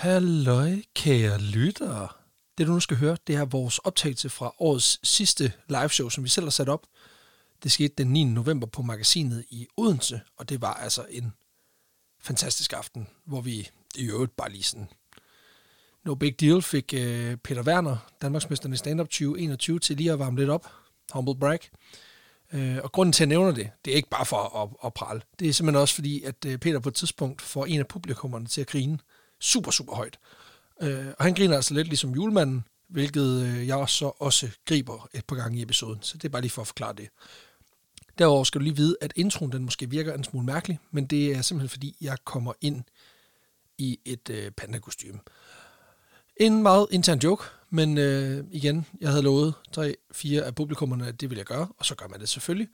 Halløj, kære lyttere. Det, du nu skal høre, det er vores optagelse fra årets sidste liveshow, som vi selv har sat op. Det skete den 9. november på magasinet i Odense, og det var altså en fantastisk aften, hvor vi i øvrigt bare lige sådan no big deal fik øh, Peter Werner, Danmarksmesteren i stand-up 2021, til lige at varme lidt op. Humble brag. Uh, og grunden til, at jeg nævner det, det er ikke bare for at, at prale. Det er simpelthen også fordi, at øh, Peter på et tidspunkt får en af publikummerne til at grine super, super højt. Øh, og han griner altså lidt ligesom julemanden, hvilket øh, jeg så også griber et par gange i episoden. Så det er bare lige for at forklare det. Derover skal du lige vide, at introen den måske virker en smule mærkelig, men det er simpelthen fordi, jeg kommer ind i et øh, pandakostyme. En meget intern joke, men øh, igen, jeg havde lovet tre, fire af publikummerne, at det ville jeg gøre, og så gør man det selvfølgelig.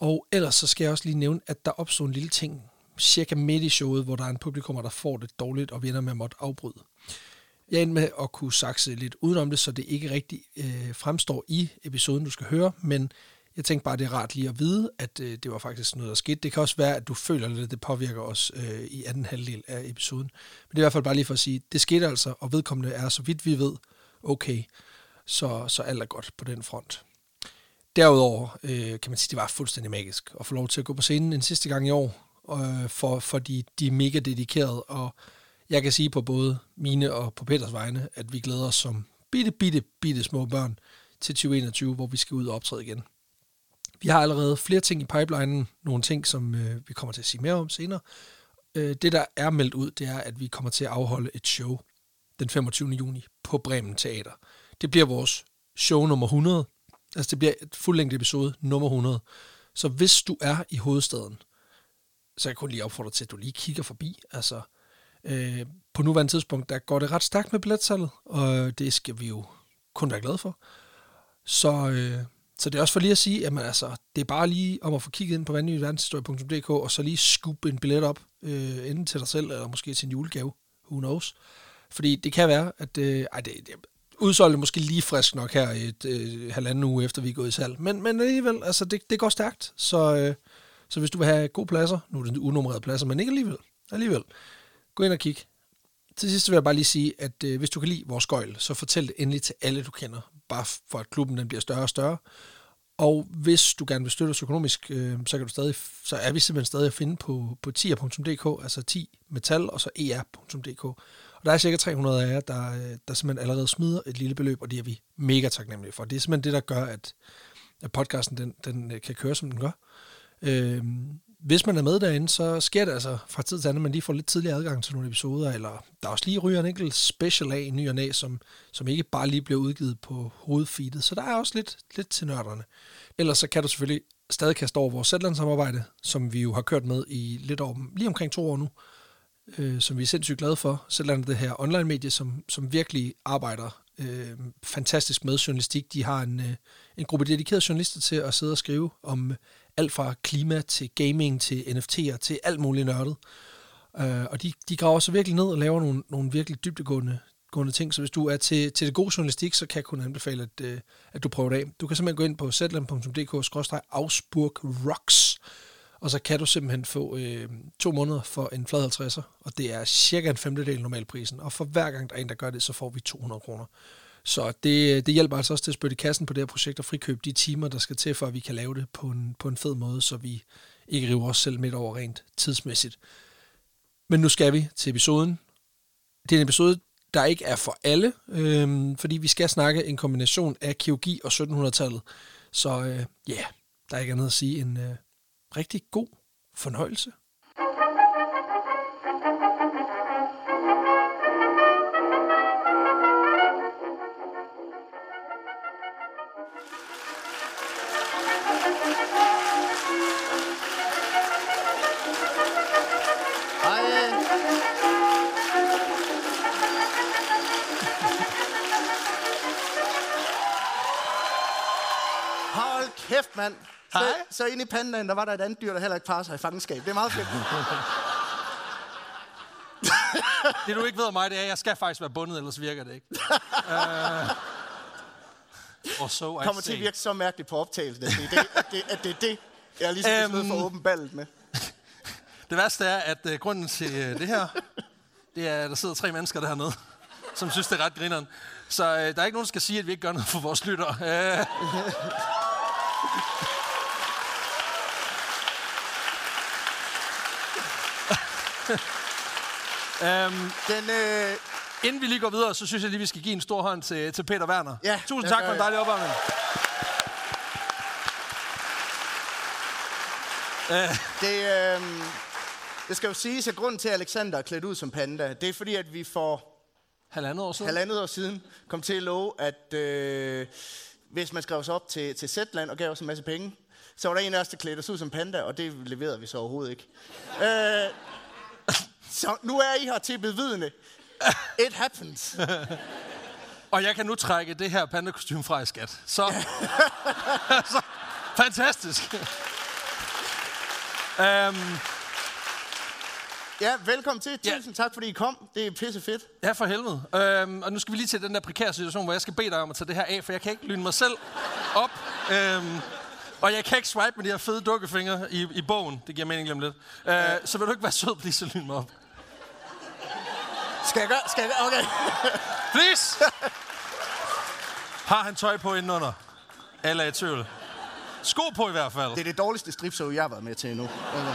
Og ellers så skal jeg også lige nævne, at der opstod en lille ting, cirka midt i showet, hvor der er en publikummer, der får det dårligt og vinder med at måtte afbryde. Jeg endte med at kunne sakse lidt udenom det, så det ikke rigtig øh, fremstår i episoden, du skal høre, men jeg tænkte bare, det er rart lige at vide, at øh, det var faktisk noget, der skete. Det kan også være, at du føler lidt, at det påvirker os øh, i anden halvdel af episoden. Men det er i hvert fald bare lige for at sige, det skete altså, og vedkommende er, så vidt vi ved, okay. Så, så alt er godt på den front. Derudover øh, kan man sige, det var fuldstændig magisk at få lov til at gå på scenen en sidste gang i år, øh, for, for de, de er mega dedikerede, og jeg kan sige på både mine og på Peters vegne, at vi glæder os som bitte, bitte, bitte små børn til 2021, hvor vi skal ud og optræde igen. Vi har allerede flere ting i pipelinen, nogle ting, som øh, vi kommer til at sige mere om senere. Øh, det, der er meldt ud, det er, at vi kommer til at afholde et show den 25. juni på Bremen Teater. Det bliver vores show nummer 100. Altså, det bliver et fuldlængde episode nummer 100. Så hvis du er i hovedstaden, så jeg kun lige opfordre til, at du lige kigger forbi. Altså, øh, på nuværende tidspunkt, der går det ret stærkt med billetsalget, og det skal vi jo kun være glade for. Så øh, så det er også for lige at sige, at man, altså, det er bare lige om at få kigget ind på vanvittigverdenshistorie.dk og så lige skubbe en billet op, øh, enten til dig selv, eller måske til en julegave. Who knows? Fordi det kan være, at øh, ej, det, det, udsolgt måske lige frisk nok her et øh, halvanden uge efter, vi er gået i salg. Men, men alligevel, altså, det, det går stærkt. Så, øh, så hvis du vil have gode pladser, nu er det unummerede pladser, men ikke alligevel, alligevel, gå ind og kig. Til sidst vil jeg bare lige sige, at øh, hvis du kan lide vores gøjl, så fortæl det endelig til alle, du kender. Bare for at klubben den bliver større og større. Og hvis du gerne vil støtte os økonomisk, øh, så, kan du stadig, så er vi simpelthen stadig at finde på, på tier.dk, altså 10 metal og så er.dk. Og der er cirka 300 af jer, der, øh, der simpelthen allerede smider et lille beløb, og det er vi mega taknemmelige for. Det er simpelthen det, der gør, at, at podcasten den, den øh, kan køre, som den gør. Øh, hvis man er med derinde, så sker det altså fra tid til anden, at man lige får lidt tidligere adgang til nogle episoder, eller der er også lige ryger en enkelt special af i ny og næ, som, som ikke bare lige bliver udgivet på hovedfeedet. Så der er også lidt, lidt til nørderne. Ellers så kan du selvfølgelig stadig kaste over vores Zetland-samarbejde, som vi jo har kørt med i lidt over, lige omkring to år nu, øh, som vi er sindssygt glade for. Zetland er det her online-medie, som, som virkelig arbejder øh, fantastisk med journalistik. De har en, øh, en gruppe dedikerede journalister til at sidde og skrive om øh, alt fra klima til gaming til NFT'er til alt muligt nørdet. Uh, og de, de graver så virkelig ned og laver nogle, nogle virkelig dybdegående gående ting. Så hvis du er til, til det gode journalistik, så kan jeg kun anbefale, at, uh, at du prøver det af. Du kan simpelthen gå ind på zland.dk-ausburgrocks, og så kan du simpelthen få uh, to måneder for en flad 50'er, og det er cirka en femtedel normalprisen. Og for hver gang der er en, der gør det, så får vi 200 kroner. Så det, det hjælper altså også til at spytte i kassen på det her projekt og frikøbe de timer, der skal til, for at vi kan lave det på en, på en fed måde, så vi ikke river os selv midt over rent tidsmæssigt. Men nu skal vi til episoden. Det er en episode, der ikke er for alle, øhm, fordi vi skal snakke en kombination af kirurgi og 1700-tallet. Så øh, ja, øh, yeah, der er ikke andet at sige en øh, rigtig god fornøjelse. Mand. Så, så inde i pandaen, der var der et andet dyr, der heller ikke parer sig i fangenskab. Det er meget fedt. det du ikke ved om mig, det er, at jeg skal faktisk være bundet, ellers virker det ikke. uh, og så kommer til at virke så mærkeligt på optagelsen, at det er det, at det, at det, er det jeg er ligesom um, for åben ballet med. det værste er, at uh, grunden til uh, det her, Det er, der sidder tre mennesker dernede, som synes, det er ret grineren. Så øh, der er ikke nogen, der skal sige, at vi ikke gør noget for vores lyttere. Øh. øhm, Den, øh, inden vi lige går videre, så synes jeg lige, vi skal give en stor hånd til, til Peter Werner. Ja, Tusind tak for en dejlig opvarmning. det, øh, det skal jo siges, at grunden til, at Alexander er klædt ud som panda, det er fordi, at vi for Halvandet år siden. halvandet år siden kom til at love, at øh, hvis man skrev sig op til, til Zetland og gav os en masse penge, så var der en af os, der klædte os ud som panda, og det leverede vi så overhovedet ikke. øh, så nu er I her til bevidne. It happens. Og jeg kan nu trække det her pandakostyme fra i skat. Så, så fantastisk. um, Ja, velkommen til. Ja. Tusind tak, fordi I kom. Det er pisse fedt. ja, for helvede. Um, og nu skal vi lige til den der prekære situation, hvor jeg skal bede dig om at tage det her af, for jeg kan ikke lyne mig selv op. Um, og jeg kan ikke swipe med de her fede dukkefingre i, i bogen. Det giver mening lige om lidt. Uh, så vil du ikke være sød, please, så lyn mig op. Skal jeg gøre? Skal jeg gøre? Okay. Please! Har han tøj på indenunder? Eller i tvivl? Sko på i hvert fald. Det er det dårligste stripshow, jeg har været med til endnu. Altså,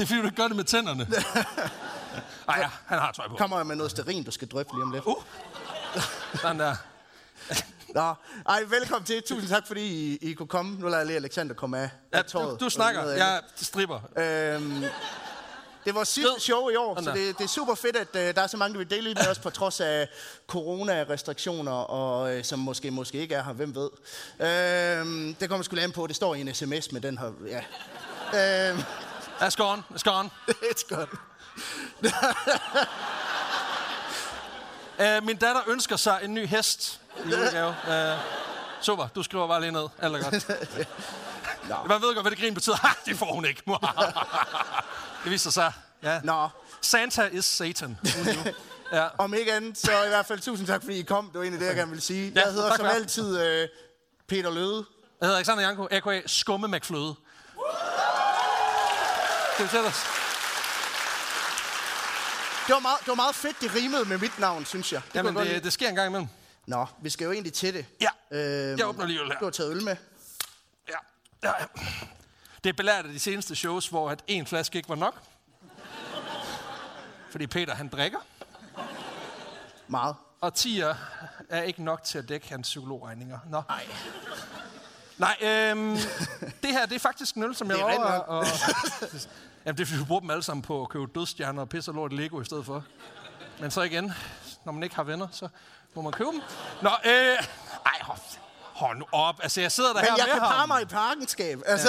Det er fordi, du ikke gør det med tænderne. Ej, ja, han har tøj på. kommer jeg med noget sterin, du skal drøfte lige om lidt. Uh. Sådan der. Nå, ej, velkommen til. Tusind tak, fordi I, I kunne komme. Nu lader jeg lige Alexander komme af, Ja, af du, tåret. du snakker. Noget Jeg stripper. Øhm, det vores sidste show i år, Sådan så det, det er super fedt, at uh, der er så mange, der vil dele med os, på trods af corona-restriktioner, og uh, som måske måske ikke er her, hvem ved. Øhm, det kommer sgu an på, det står i en sms med den her, ja. Øhm, Let's go on. Let's go on. it's godt. Uh, min datter ønsker sig en ny hest i julegave. Uh, super, du skriver bare lige ned. Alt er godt. Man ved godt, hvad det grin betyder. Ha, det får hun ikke. det viser sig. Ja. Nå, Santa is Satan. ja. om ikke andet, så i hvert fald tusind tak, fordi I kom. Det var egentlig det, jeg gerne ville sige. Ja, jeg hedder tak som altid uh, Peter Løde. Jeg hedder Alexander Janko, a.k.a. Skumme McFløde. Skal vi sætte os? Det var, meget, det var meget fedt, det rimede med mit navn, synes jeg. Det Jamen, det, det sker en gang imellem. Nå, vi skal jo egentlig til det. Ja, Øhm, jeg åbner lige øl her. Du har taget øl med. Ja. ja. ja. Det er belært af de seneste shows, hvor at en flaske ikke var nok. Fordi Peter, han drikker. Meget. Og 10'er er ikke nok til at dække hans psykologregninger. Nå. Nej. Nej, øhm, det her, det er faktisk en øl, som jeg er rent Og, jamen, det er fordi, vi bruger dem alle sammen på at købe dødstjerner og pisse og lort Lego i stedet for. Men så igen, når man ikke har venner, så må man købe dem. Nå, øh, ej, hold, hold nu op. Altså, jeg sidder der Men her jeg med kan parre mig i parkenskab. Altså.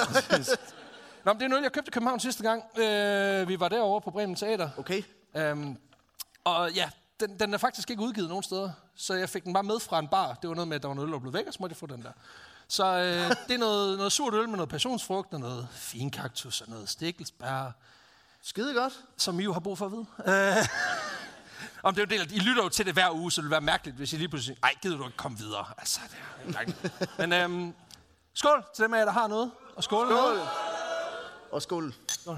Nå, men det er noget, jeg købte i København sidste gang. Øh, vi var derovre på Bremen Teater. Okay. Øhm, og ja, den, den er faktisk ikke udgivet nogen steder. Så jeg fik den bare med fra en bar. Det var noget med, at der var noget øl, der blev væk, og så måtte jeg få den der. Så øh, det er noget, noget surt øl med noget passionsfrugt og noget finkaktus og noget stikkelsbær, Skide godt. som I jo har brug for at vide. Øh, om det er del I lytter jo til det hver uge, så det vil være mærkeligt, hvis I lige pludselig... Ej, gider du ikke komme videre? Altså, det er Men øhm, skål til dem af jer, der har noget. Og skål. Skål. Og skål. Skål.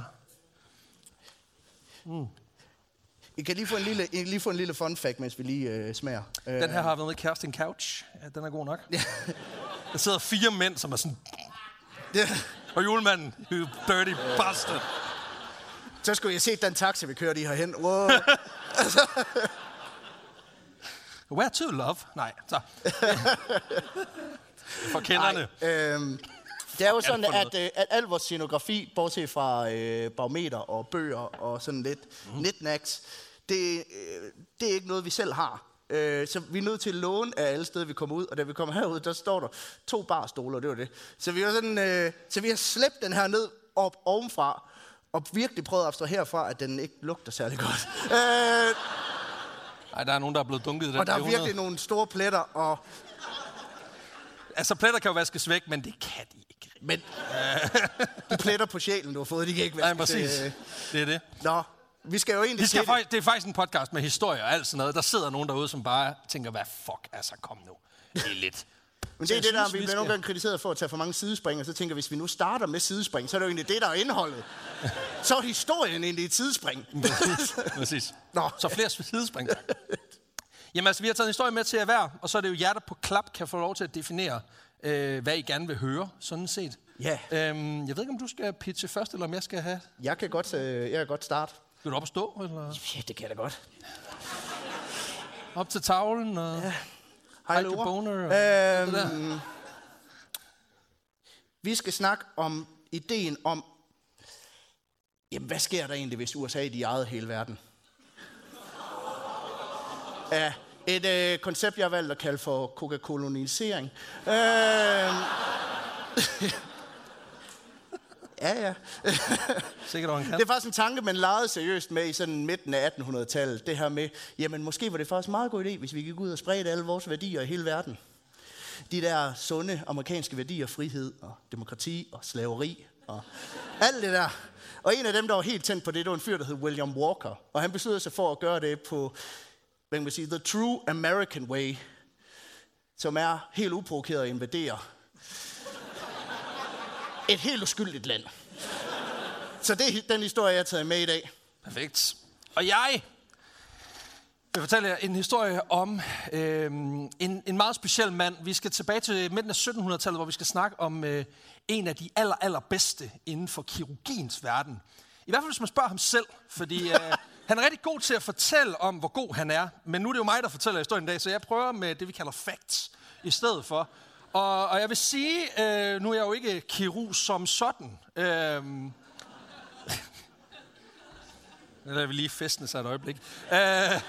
I kan lige få en lille, I lige få en lille fun fact, mens vi lige øh, smager. Øh, Den her har været med i Kerstin Couch. Ja, den er god nok. Der sidder fire mænd, som er sådan... det, Og julemanden, you dirty bastard. så skulle jeg se den taxa, vi kørte i herhen. Wow. Where to, love? Nej, så. For kenderne. Ej, øhm, det er jo sådan, at, øh, at al vores scenografi, bortset fra øh, barometer og bøger og sådan lidt mm. nitnacks, det, øh, det er ikke noget, vi selv har. Øh, så vi er nødt til at låne af alle steder, vi kommer ud. Og da vi kommer herud, der står der to barstoler, det var det. Så vi har, sådan, øh, så vi har slæbt den her ned op ovenfra, og virkelig prøvet at abstrahere fra, at den ikke lugter særlig godt. øh, Nej, der er nogen, der er blevet dunket i den og der er 400. virkelig nogle store pletter, og Altså, pletter kan jo vaskes væk, men det kan de ikke. men de pletter på sjælen, du har fået, de kan ikke Nej, vaskes. præcis. øh. Det er det. Nå, vi skal jo egentlig Vi skal det. faktisk, det er faktisk en podcast med historier og alt sådan noget. Der sidder nogen derude, som bare tænker, hvad fuck, altså kom nu. Det er lidt, Men det er det der, synes, vi vi bliver nogle gange kritiseret for at tage for mange sidespring, og så tænker hvis vi nu starter med sidespring, så er det jo egentlig det, der er indholdet. så er historien egentlig et sidespring. Præcis. Nå. Så flere sidespring. tak. Jamen altså, vi har taget en historie med til jer hver, og så er det jo jer, der på klap kan få lov til at definere, øh, hvad I gerne vil høre, sådan set. Ja. Øhm, jeg ved ikke, om du skal pitche først, eller om jeg skal have... Jeg kan godt, øh, jeg kan godt starte. Skal du op og stå, eller Ja, det kan jeg da godt. op til tavlen? Og... Ja. Hej, Laura. boner og Øhm, der. vi skal snakke om ideen om, jamen hvad sker der egentlig, hvis USA de ejede hele verden? Ja, et øh, koncept, jeg har valgt at kalde for Coca-Colonisering. Øhm, ja, ja. Sikkert en kant. Det er faktisk en tanke, man legede seriøst med i sådan midten af 1800-tallet. Det her med, jamen måske var det faktisk en meget god idé, hvis vi gik ud og spredte alle vores værdier i hele verden. De der sunde amerikanske værdier, frihed og demokrati og slaveri og alt det der. Og en af dem, der var helt tændt på det, det var en fyr, der hed William Walker. Og han besluttede sig for at gøre det på, hvad kan man sige, the true American way, som er helt uprovokeret at invadere et helt uskyldigt land. Så det er den historie, jeg har taget med i dag. Perfekt. Og jeg vil fortælle jer en historie om øh, en, en meget speciel mand. Vi skal tilbage til midten af 1700-tallet, hvor vi skal snakke om øh, en af de aller, aller bedste inden for kirurgiens verden. I hvert fald, hvis man spørger ham selv, fordi øh, han er rigtig god til at fortælle om, hvor god han er. Men nu er det jo mig, der fortæller historien i dag, så jeg prøver med det, vi kalder facts i stedet for. Og, og jeg vil sige, øh, nu er jeg jo ikke kirurg som sådan. Øh, lader vi lige festene sig et øjeblik. Uh,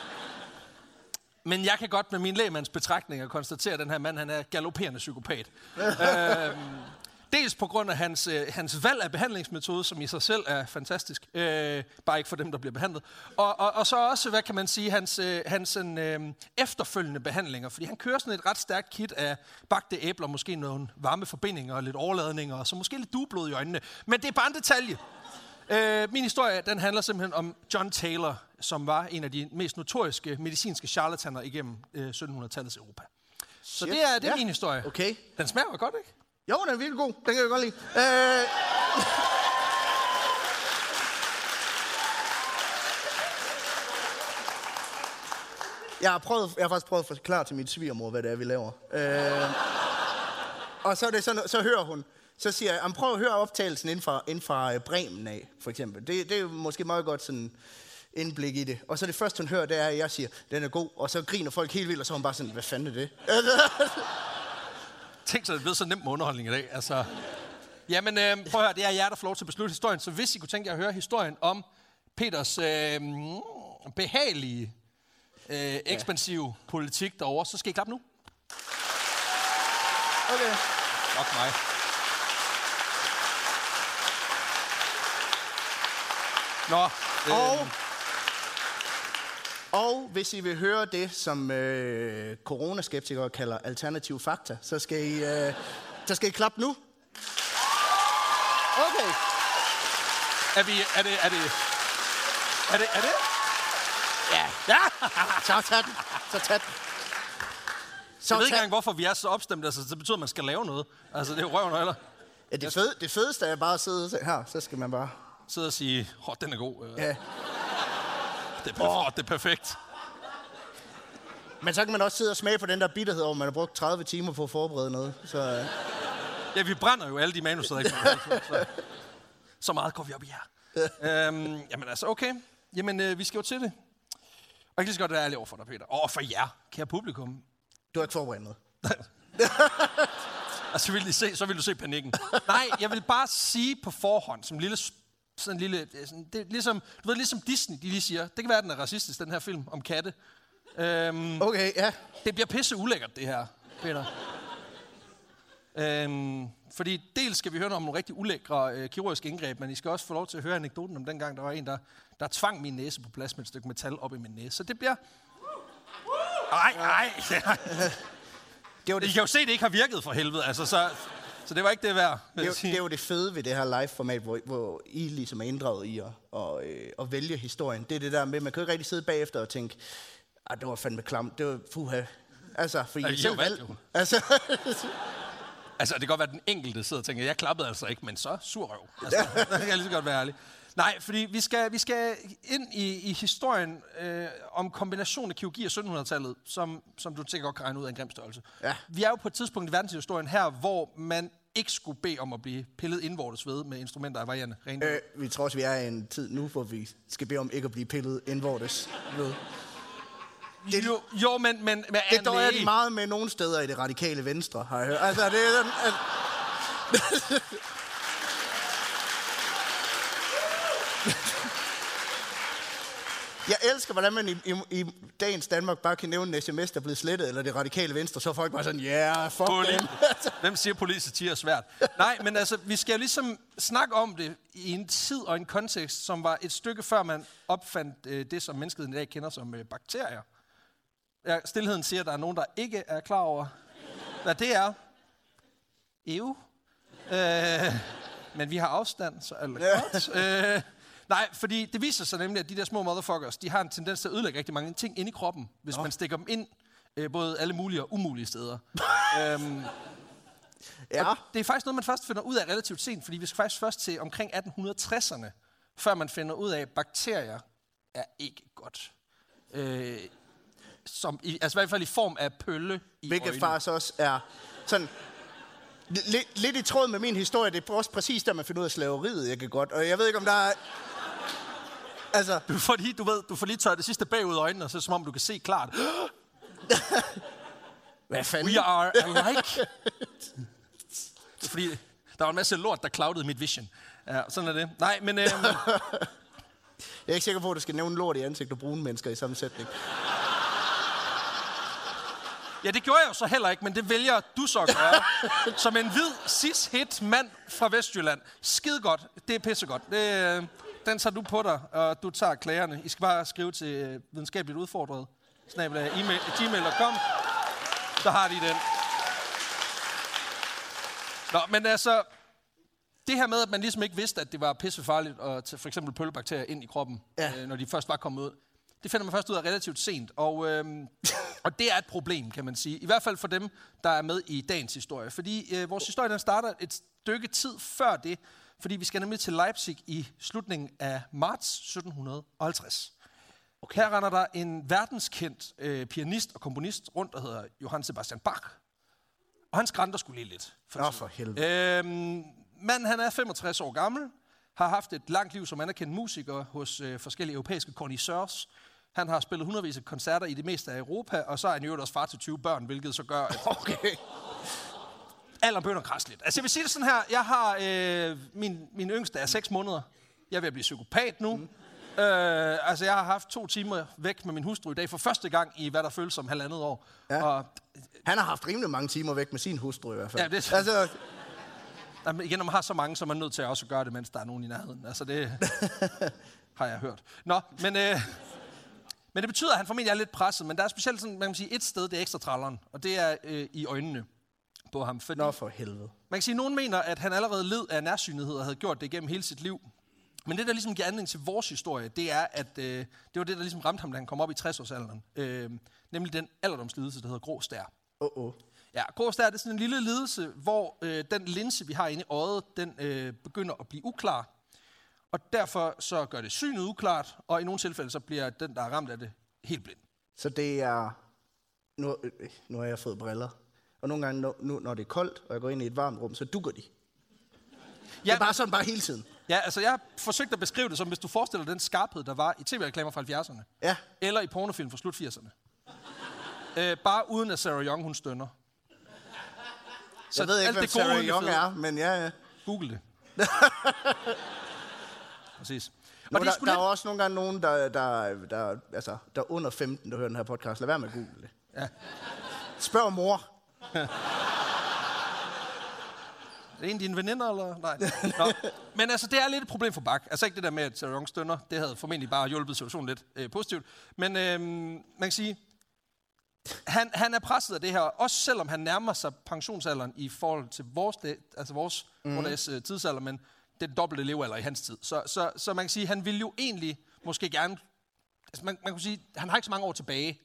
men jeg kan godt med min lægemands betragtninger konstatere, at den her mand han er galopperende psykopat. uh, dels på grund af hans, uh, hans valg af behandlingsmetode, som i sig selv er fantastisk. Uh, bare ikke for dem, der bliver behandlet. Og, og, og så også, hvad kan man sige, hans, uh, hans uh, efterfølgende behandlinger. Fordi han kører sådan et ret stærkt kit af bagte æbler, måske nogle varme forbindinger og lidt overladninger, og så måske lidt dueblod i øjnene. Men det er bare en detalje. Øh, min historie den handler simpelthen om John Taylor, som var en af de mest notoriske medicinske charlataner igennem øh, 1700-tallets Europa. Så Shit. det er, det er Ja. min historie. Okay. Den smager godt, ikke? Jo, den er virkelig god. Den kan jeg godt lide. Øh... Jeg har, prøvet, jeg har faktisk prøvet at forklare til min svigermor, hvad det er, vi laver. Øh... Og så, er det sådan, så hører hun, så siger jeg, prøv at høre optagelsen inden fra, inden fra øh, Bremen af, for eksempel. Det, det er jo måske meget godt sådan indblik i det. Og så det første, hun hører, det er, at jeg siger, den er god. Og så griner folk helt vildt, og så er hun bare sådan, hvad fanden er det? Tænk så, det er blevet så nemt med underholdning i dag. Altså. Jamen, øh, prøv at høre, det er jer, der får lov til at beslutte historien. Så hvis I kunne tænke jer at høre historien om Peters øh, behagelige, øh, ekspansive politik derovre, så skal I klappe nu. Okay. Nok mig. Nå, øh, Og, og hvis I vil høre det, som øh, coronaskeptikere kalder alternative fakta, så skal I, øh, så skal I klappe nu. Okay. er, vi, er det... Er det, er det, er det? Ja. Ja! Så tag den. Så tag den. Så Jeg ved ikke engang, hvorfor vi er så opstemte. Altså, det betyder, at man skal lave noget. Altså, det er jo røven eller ja, det, fede, det fedeste er bare at sidde her, så skal man bare... sidde og sige, åh, oh, den er god. Ja. Det, er perfekt. Oh. det er perfekt. Men så kan man også sidde og smage på den der bitterhed over, man har brugt 30 timer på at forberede noget. Så, øh, Ja, vi brænder jo alle de manuser, ikke så, så meget går vi op i her. øhm, jamen altså, okay. Jamen, øh, vi skal jo til det. Og jeg kan lige så godt være ærlig over for dig, Peter. Og for jer, kære publikum. du har ikke forberedt noget. Altså, så vil, I se, så vil du se panikken. Nej, jeg vil bare sige på forhånd, som lille, sådan en lille, det er sådan, det er ligesom, du ved, ligesom Disney, de lige siger, det kan være, den er racistisk, den her film om katte. Øhm, Okay, ja. det bliver pisse ulækkert, det her, Peter. Øhm, fordi dels skal vi høre noget om nogle rigtig ulækre øh, kirurgiske indgreb, men I skal også få lov til at høre anekdoten om dengang, der var en, der, der tvang min næse på plads med et stykke metal op i min næse. Så det bliver... Ej, ej. Det var I det, kan jo se, at det ikke har virket for helvede. Altså, så, så det var ikke det værd. vil det, sige. det er jo det fede ved det her live-format, hvor, hvor I ligesom er inddraget i at, og, øh, at vælge historien. Det er det der med, man kan jo ikke rigtig sidde bagefter og tænke, ah, det var fandme klamt, det var, puha, Altså, for I I selv valgt, valgt. jo. Altså, Altså, det kan godt være, at den enkelte sidder og tænker, jeg klappede altså ikke, men så sur røv. Altså, det kan jeg lige så godt være ærlig. Nej, fordi vi skal, vi skal ind i, i historien øh, om kombinationen af kirurgi og 1700-tallet, som, som du sikkert godt kan regne ud af en grim størrelse. Ja. Vi er jo på et tidspunkt i verdenshistorien her, hvor man ikke skulle bede om at blive pillet indvortes ved med instrumenter af varierende rene. øh, vi tror også, vi er i en tid nu, hvor vi skal bede om ikke at blive pillet indvortes. Ved. det, jo, jo, men, men, men Det døjer de meget med nogle steder i det radikale venstre, har jeg hørt. Altså, det er sådan, at... Jeg elsker, hvordan man i, i, i dagens Danmark bare kan nævne en sms, der er blevet slettet, eller det radikale venstre, så er folk bare sådan, ja, yeah, fuck Poli. dem. Hvem siger, politisk er svært? Nej, men altså, vi skal ligesom snakke om det i en tid og en kontekst, som var et stykke før man opfandt øh, det, som mennesket i dag kender som øh, bakterier. Ja, stilheden siger, at der er nogen, der ikke er klar over, hvad det er. EU. Øh, men vi har afstand, så alt er godt. Øh, nej, fordi det viser sig nemlig, at de der små motherfuckers, de har en tendens til at ødelægge rigtig mange ting inde i kroppen, hvis man stikker dem ind øh, både alle mulige og umulige steder. øhm, Ja, det er faktisk noget, man først finder ud af relativt sent, fordi vi skal faktisk først til omkring 1860'erne, før man finder ud af, at bakterier er ikke godt. Øh, som i, altså i hvert fald i form af pølle i hvilket øjnene. faktisk også er sådan... Lidt, lidt i tråd med min historie, det er også præcis der, man finder ud af slaveriet, jeg kan godt. Og jeg ved ikke, om der er... Altså, Du får lige, du ved, du får lige tørret det sidste bagud øjnene, og så er det som om du kan se klart. hvad fanden? We are alike. Det er fordi, der var en masse lort, der cloudede mit vision. Ja, sådan er det. Nej, men øhm, Jeg er ikke sikker på, at du skal nævne lort i ansigt og brune mennesker i samme sætning. ja, det gjorde jeg jo så heller ikke, men det vælger du så at gøre. Som en hvid, cis-hit mand fra Vestjylland. Skide godt. Det er pissegodt. Det, øh, den tager du på dig, og du tager klagerne. I skal bare skrive til øh, videnskabeligt udfordret. Snabel email, gmail.com. Så har de den. Nå, men altså, det her med, at man ligesom ikke vidste, at det var pissefarligt at tage for eksempel pøllebakterier ind i kroppen, Ja. øh, når de først var kommet ud, det finder man først ud af relativt sent. Og, øhm, og det er et problem, kan man sige. I hvert fald for dem, der er med i dagens historie. Fordi øh, vores historie den starter et stykke tid før det, fordi vi skal nemlig til Leipzig i slutningen af marts 1750. Okay. Her render der en verdenskendt øh, pianist og komponist rundt, der hedder Johann Sebastian Bach. Og han skrænter skulle lige lidt. For Nå, for helvede. Øhm, manden, han er 65 år gammel, har haft et langt liv som anerkendt musiker hos øh, forskellige europæiske connoisseurs. Han har spillet hundredvis af koncerter i det meste af Europa, og så er han jo også far til 20 børn, hvilket så gør, at Okay. At krasse lidt. Altså jeg vil sige det sådan her, jeg har, øh, min, min yngste er 6 måneder. Jeg er ved at blive psykopat nu. Mm. Øh, altså jeg har haft to timer væk med min hustru i dag for første gang i, hvad der føles som halvandet år. Ja. Og Han har haft rimelig mange timer væk med sin hustru i hvert fald. Ja, det- Altså, Jamen, igen, når man har så mange, så er man nødt til at også gøre det, mens der er nogen i nærheden. Altså, det har jeg hørt. Nå, men, øh, men det betyder, at han formentlig er lidt presset, men der er specielt sådan, man kan sige, et sted, det er ekstra tralleren, og det er øh, i øjnene på ham. Fordi nå for helvede. man kan sige, at nogen mener, at han allerede led af nærsynlighed og havde gjort det gennem hele sit liv. Men det, der ligesom giver anledning til vores historie, det er, at øh, det var det, der ligesom ramte ham, da han kom op i 60-årsalderen. Øh, nemlig den alderdomslidelse, der hedder grå stær. Åh, oh, oh. Ja, grå stær, det er sådan en lille lidelse, hvor øh, den linse, vi har inde i øjet, den øh, begynder at blive uklar. Og derfor så gør det synet uklart, og i nogle tilfælde så bliver den, der er ramt af det, helt blind. Så det er... Nu, øh, nu har jeg fået briller. Og nogle gange, nu, når det er koldt, og jeg går ind i et varmt rum, så dukker de. Det Ja, er bare sådan, bare hele tiden. ja, altså jeg har forsøgt at beskrive det som, hvis du forestiller dig den skarphed, der var i tv-reklamer fra 70'erne, Ja. eller i pornofilm fra slut 80'erne. Øh, bare uden at Sarah Young, hun stønner. Så Jeg ved ikke, hvem det gode Sarah det Young er, men ja, ja. Google det. Præcis. Nu, Og det der, er sgu der er lidt... jo også nogle gange nogen, der, der, der, altså, der er under 15, der hører den her podcast. Lad være med at google det. Ja. Spørg mor. Er det en af dine veninder, eller? Nej. Nå. Men altså, det er lidt et problem for Bak. Altså ikke det der med, at Sarah Young stønner. Det havde formentlig bare hjulpet situationen lidt øh, positivt. Men øh, man kan sige, han, han er presset af det her, også selvom han nærmer sig pensionsalderen i forhold til vores, altså vores mm. vores øh, tidsalder, men det den dobbelte levealder i hans tid. Så, så, så man kan sige, han vil jo egentlig måske gerne... Altså man, man kan sige, han har ikke så mange år tilbage.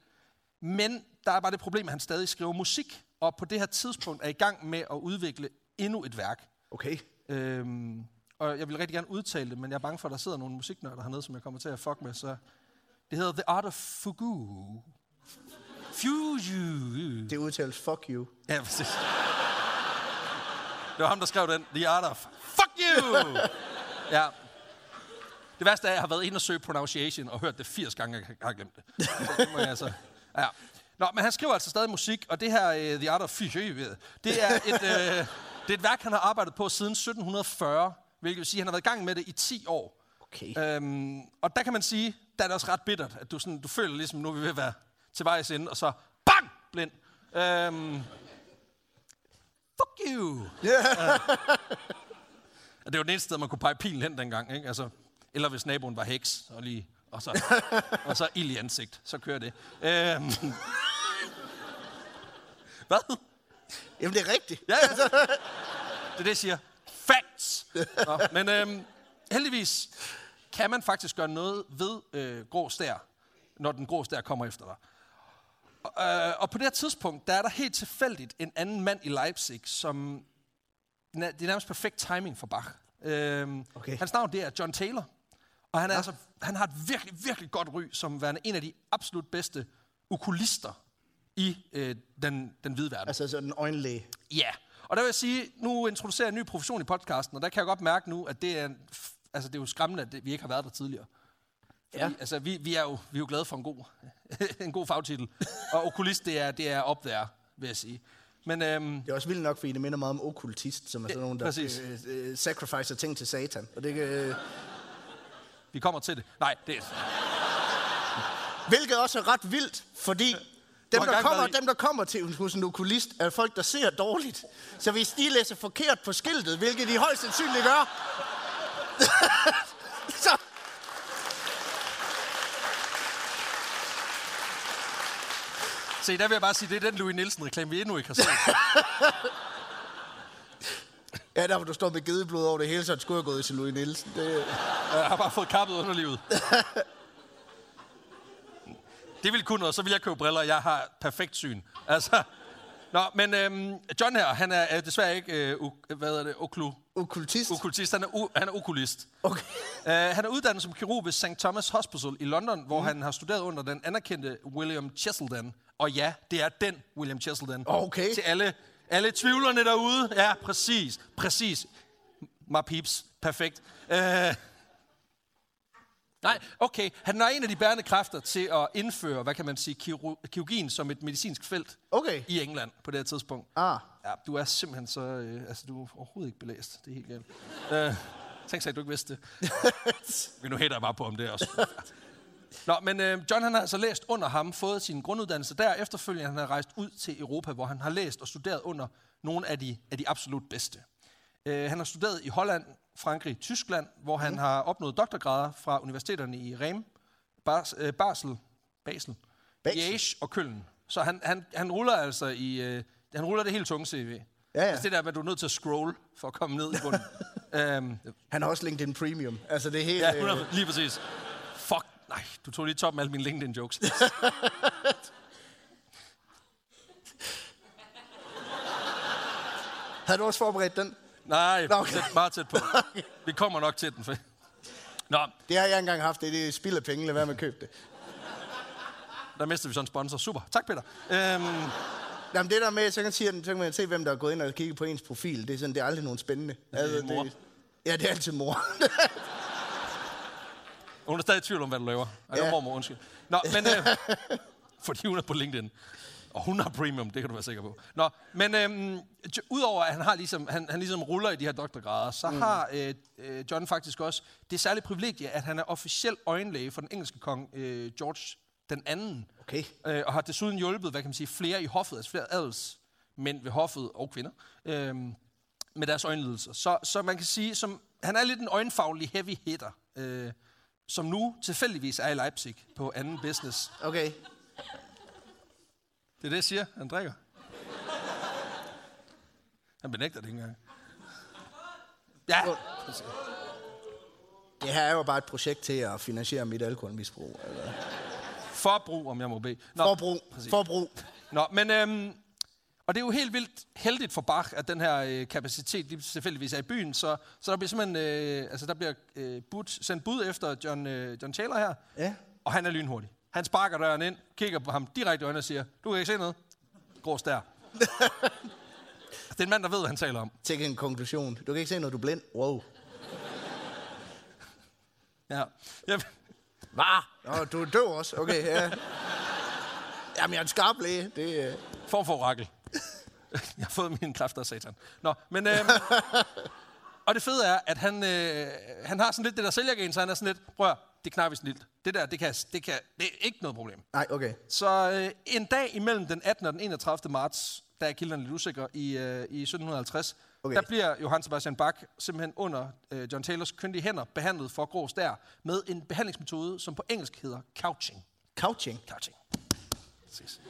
Men der er bare det problem, at han stadig skriver musik, og på det her tidspunkt er i gang med at udvikle endnu et værk. Okay. Øhm, og jeg vil rigtig gerne udtale det, men jeg er bange for, at der sidder nogle musiknørder hernede, som jeg kommer til at fuck med. Så det hedder The Art of Fugu. Fugu. Det udtales fuck you. Ja, præcis. Det var ham, der skrev den. The Art of Fuck you! Ja. Det værste er, at jeg har været inde og søge pronunciation og hørt det 80 gange, jeg har glemt det. Så det må jeg altså... Ja. Nå, men han skriver altså stadig musik, og det her, uh, The Art of You, det er et, uh, det er et værk, han har arbejdet på siden 1740, hvilket vil sige, at han har været i gang med det i 10 år. Okay. Øhm, og der kan man sige, der er det også ret bittert, at du, sådan, du føler ligesom, nu er vi ved at være til vejs ende, og så bang, blind. Øhm, fuck you. Yeah. og det var det eneste sted, man kunne pege pilen hen dengang, ikke? Altså, eller hvis naboen var heks, og, lige, og, så, og så ild i ansigt, så kører det. Øhm, hvad? Jamen, det er rigtigt. Ja, ja. Det er det, jeg siger. Facts! Nå, men øhm, heldigvis kan man faktisk gøre noget ved øh, grå stær, når den grå stær kommer efter dig. Og, øh, og på det her tidspunkt, der er der helt tilfældigt en anden mand i Leipzig, som... Det er nærmest perfekt timing for Bach. Øhm, Okay. Hans navn, det er John Taylor. Og han, er altså, han har et virkelig, virkelig godt ry, som værende en af de absolut bedste okulister i øh, den, den hvide verden. Altså sådan en øjenlæge. Ja, og der vil jeg sige, nu introducerer jeg en ny profession i podcasten, og der kan jeg godt mærke nu, at det er, altså det er jo skræmmende, at det, vi ikke har været der tidligere. Fordi, Ja. Altså, vi, vi, er jo, vi er jo glade for en god, en god fagtitel. Og okulist, det er, det er op der, vil jeg sige. Men øhm, Det er også vildt nok, fordi det minder meget om okkultist, som er sådan nogen, der præcis. øh, øh, sacrificer ting til satan. Og det, øh, vi kommer til det. Nej, det er... hvilket også er ret vildt, fordi dem der, kommer, dem, der kommer til hos en okulist, er folk, der ser dårligt. Så hvis de læser forkert på skiltet, hvilket de højst sandsynligt gør, så, Se, der vil jeg bare sige, det er den Louis Nielsen-reklame, vi endnu ikke har set. ja, der hvor du står med gedeblod over det hele, så skulle jeg gået til Louis Nielsen. Det, Jeg har bare fået kappet underlivet. Det ville kunne noget, så vil jeg købe briller. Jeg har perfekt syn. Altså, Nå, men øhm, John her, han er øh, desværre ikke øh, u- hvad er det, oklu, okkultist? okultist, han er, u, han er okulist. Okay. Uh, han er uddannet som kirurg ved St. Thomas Hospital i London, hvor mm. han har studeret under den anerkendte William Cheselden. Og ja, det er den William Cheselden. Okay. Til alle, alle tvivlerne derude. Ja, præcis. Præcis. My peeps. Perfekt. Uh, nej, okay. Han er en af de bærende kræfter til at indføre, hvad kan man sige, kirurg- kirurgien som et medicinsk felt Okay. i England på det her tidspunkt. Ah. Ja, du er simpelthen så... Øh, altså, du er overhovedet ikke belæst. Det er helt galt. Øh, tænk sig, at du ikke vidste det. Men nu hætter jeg bare på om det også. Nå, men øh, John han har altså læst under ham, fået sin grunduddannelse der. Efterfølgende han har rejst ud til Europa, hvor han har læst og studeret under nogle af de, af de absolut bedste. Øh, han har studeret i Holland, Frankrig, Tyskland, hvor han har opnået doktorgrader fra universiteterne i Rem, Bas, øh, Basel, Basel, Basel. Liège og Køln. Så han, han, han ruller altså i... Øh, han ruller det helt tunge CV. Ja, ja. Altså det der, at du er nødt til at scroll for at komme ned i bunden. øhm, Han har også LinkedIn Premium. Altså, det er helt... ja, øh, 100, lige præcis. Fuck, nej, du tog lige toppen af alle mine LinkedIn-jokes. Havde du også forberedt den? Nej, Nå, okay. okay. meget tæt på. Vi kommer nok til den. Nå, Det har jeg engang haft. Det er det spild af penge. Lad være med at købe det. der mister vi sådan en sponsor. Super. Tak, Peter. Øhm, Jamen det der med, så kan, sige, så kan man se, hvem der er gået ind og kigget på ens profil. Det er, sådan, det er aldrig nogen spændende. Altså, mor. Det, ja, det er altid mor. hun er stadig i tvivl om, hvad du laver. Ej, Ja. ja. mormor, undskyld. Nå, men... Øh, fordi hun er på LinkedIn. Og hun har premium, det kan du være sikker på. Nå, men øhm, udover at han, har ligesom, han, han ligesom ruller i de her doktorgrader, så mm. har øh, øh, John faktisk også det særlige privilegie, at han er officiel øjenlæge for den engelske kong øh, George den anden. Okay. Øh, og har desuden hjulpet, hvad kan man sige, flere i hoffet, altså flere adelsmænd ved hoffet og kvinder, øh, med deres øjenlidelser. Så, så man kan sige, som, han er lidt en øjenfaglig heavy hitter, øh, som nu tilfældigvis er i Leipzig på anden business. Okay. Det er det, jeg siger. Han drikker. Han benægter det ikke engang. Ja, Det her er jo bare et projekt til at finansiere mit alkoholmisbrug. Altså. Forbrug, om jeg må bede. Nå, Forbrug. præcis. Forbrug. Nå, men... Øhm, og det er jo helt vildt heldigt for Bach, at den her øh, kapacitet lige tilfældigvis er i byen, så, så der bliver simpelthen øh, altså der bliver, øh, bud, sendt bud efter John, øh, John Taylor her, Ja. og han er lynhurtig. Han sparker døren ind, kigger på ham direkte i øjnene og siger, du kan ikke se noget. Grå stær. det er en mand, der ved, hvad han taler om. Til en konklusion. Du kan ikke se noget, du er blind. Wow. Ja. Jeg, Hvad? Nå, du er døv også. Okay, ja. Jamen, jeg er en skarp læge. Det, øh. form for orakel. Jeg har fået mine kræfter af satan. Nå, men... Øhm, og det fede er, at han, øh, han har sådan lidt det der sælgergen, så han er sådan lidt, prøv at, høre, det knarer vi snilt. Det der, det kan, det kan, det er ikke noget problem. Nej, okay. Så øh, en dag imellem den 18. og den 31. marts, der er kilderne lidt usikre, i, øh, i 1750, Okay. der bliver Johann Sebastian Bach simpelthen under øh, John Taylors kyndige hænder behandlet for grå stær med en behandlingsmetode, som på engelsk hedder couching. Couching. Couching. Præcis.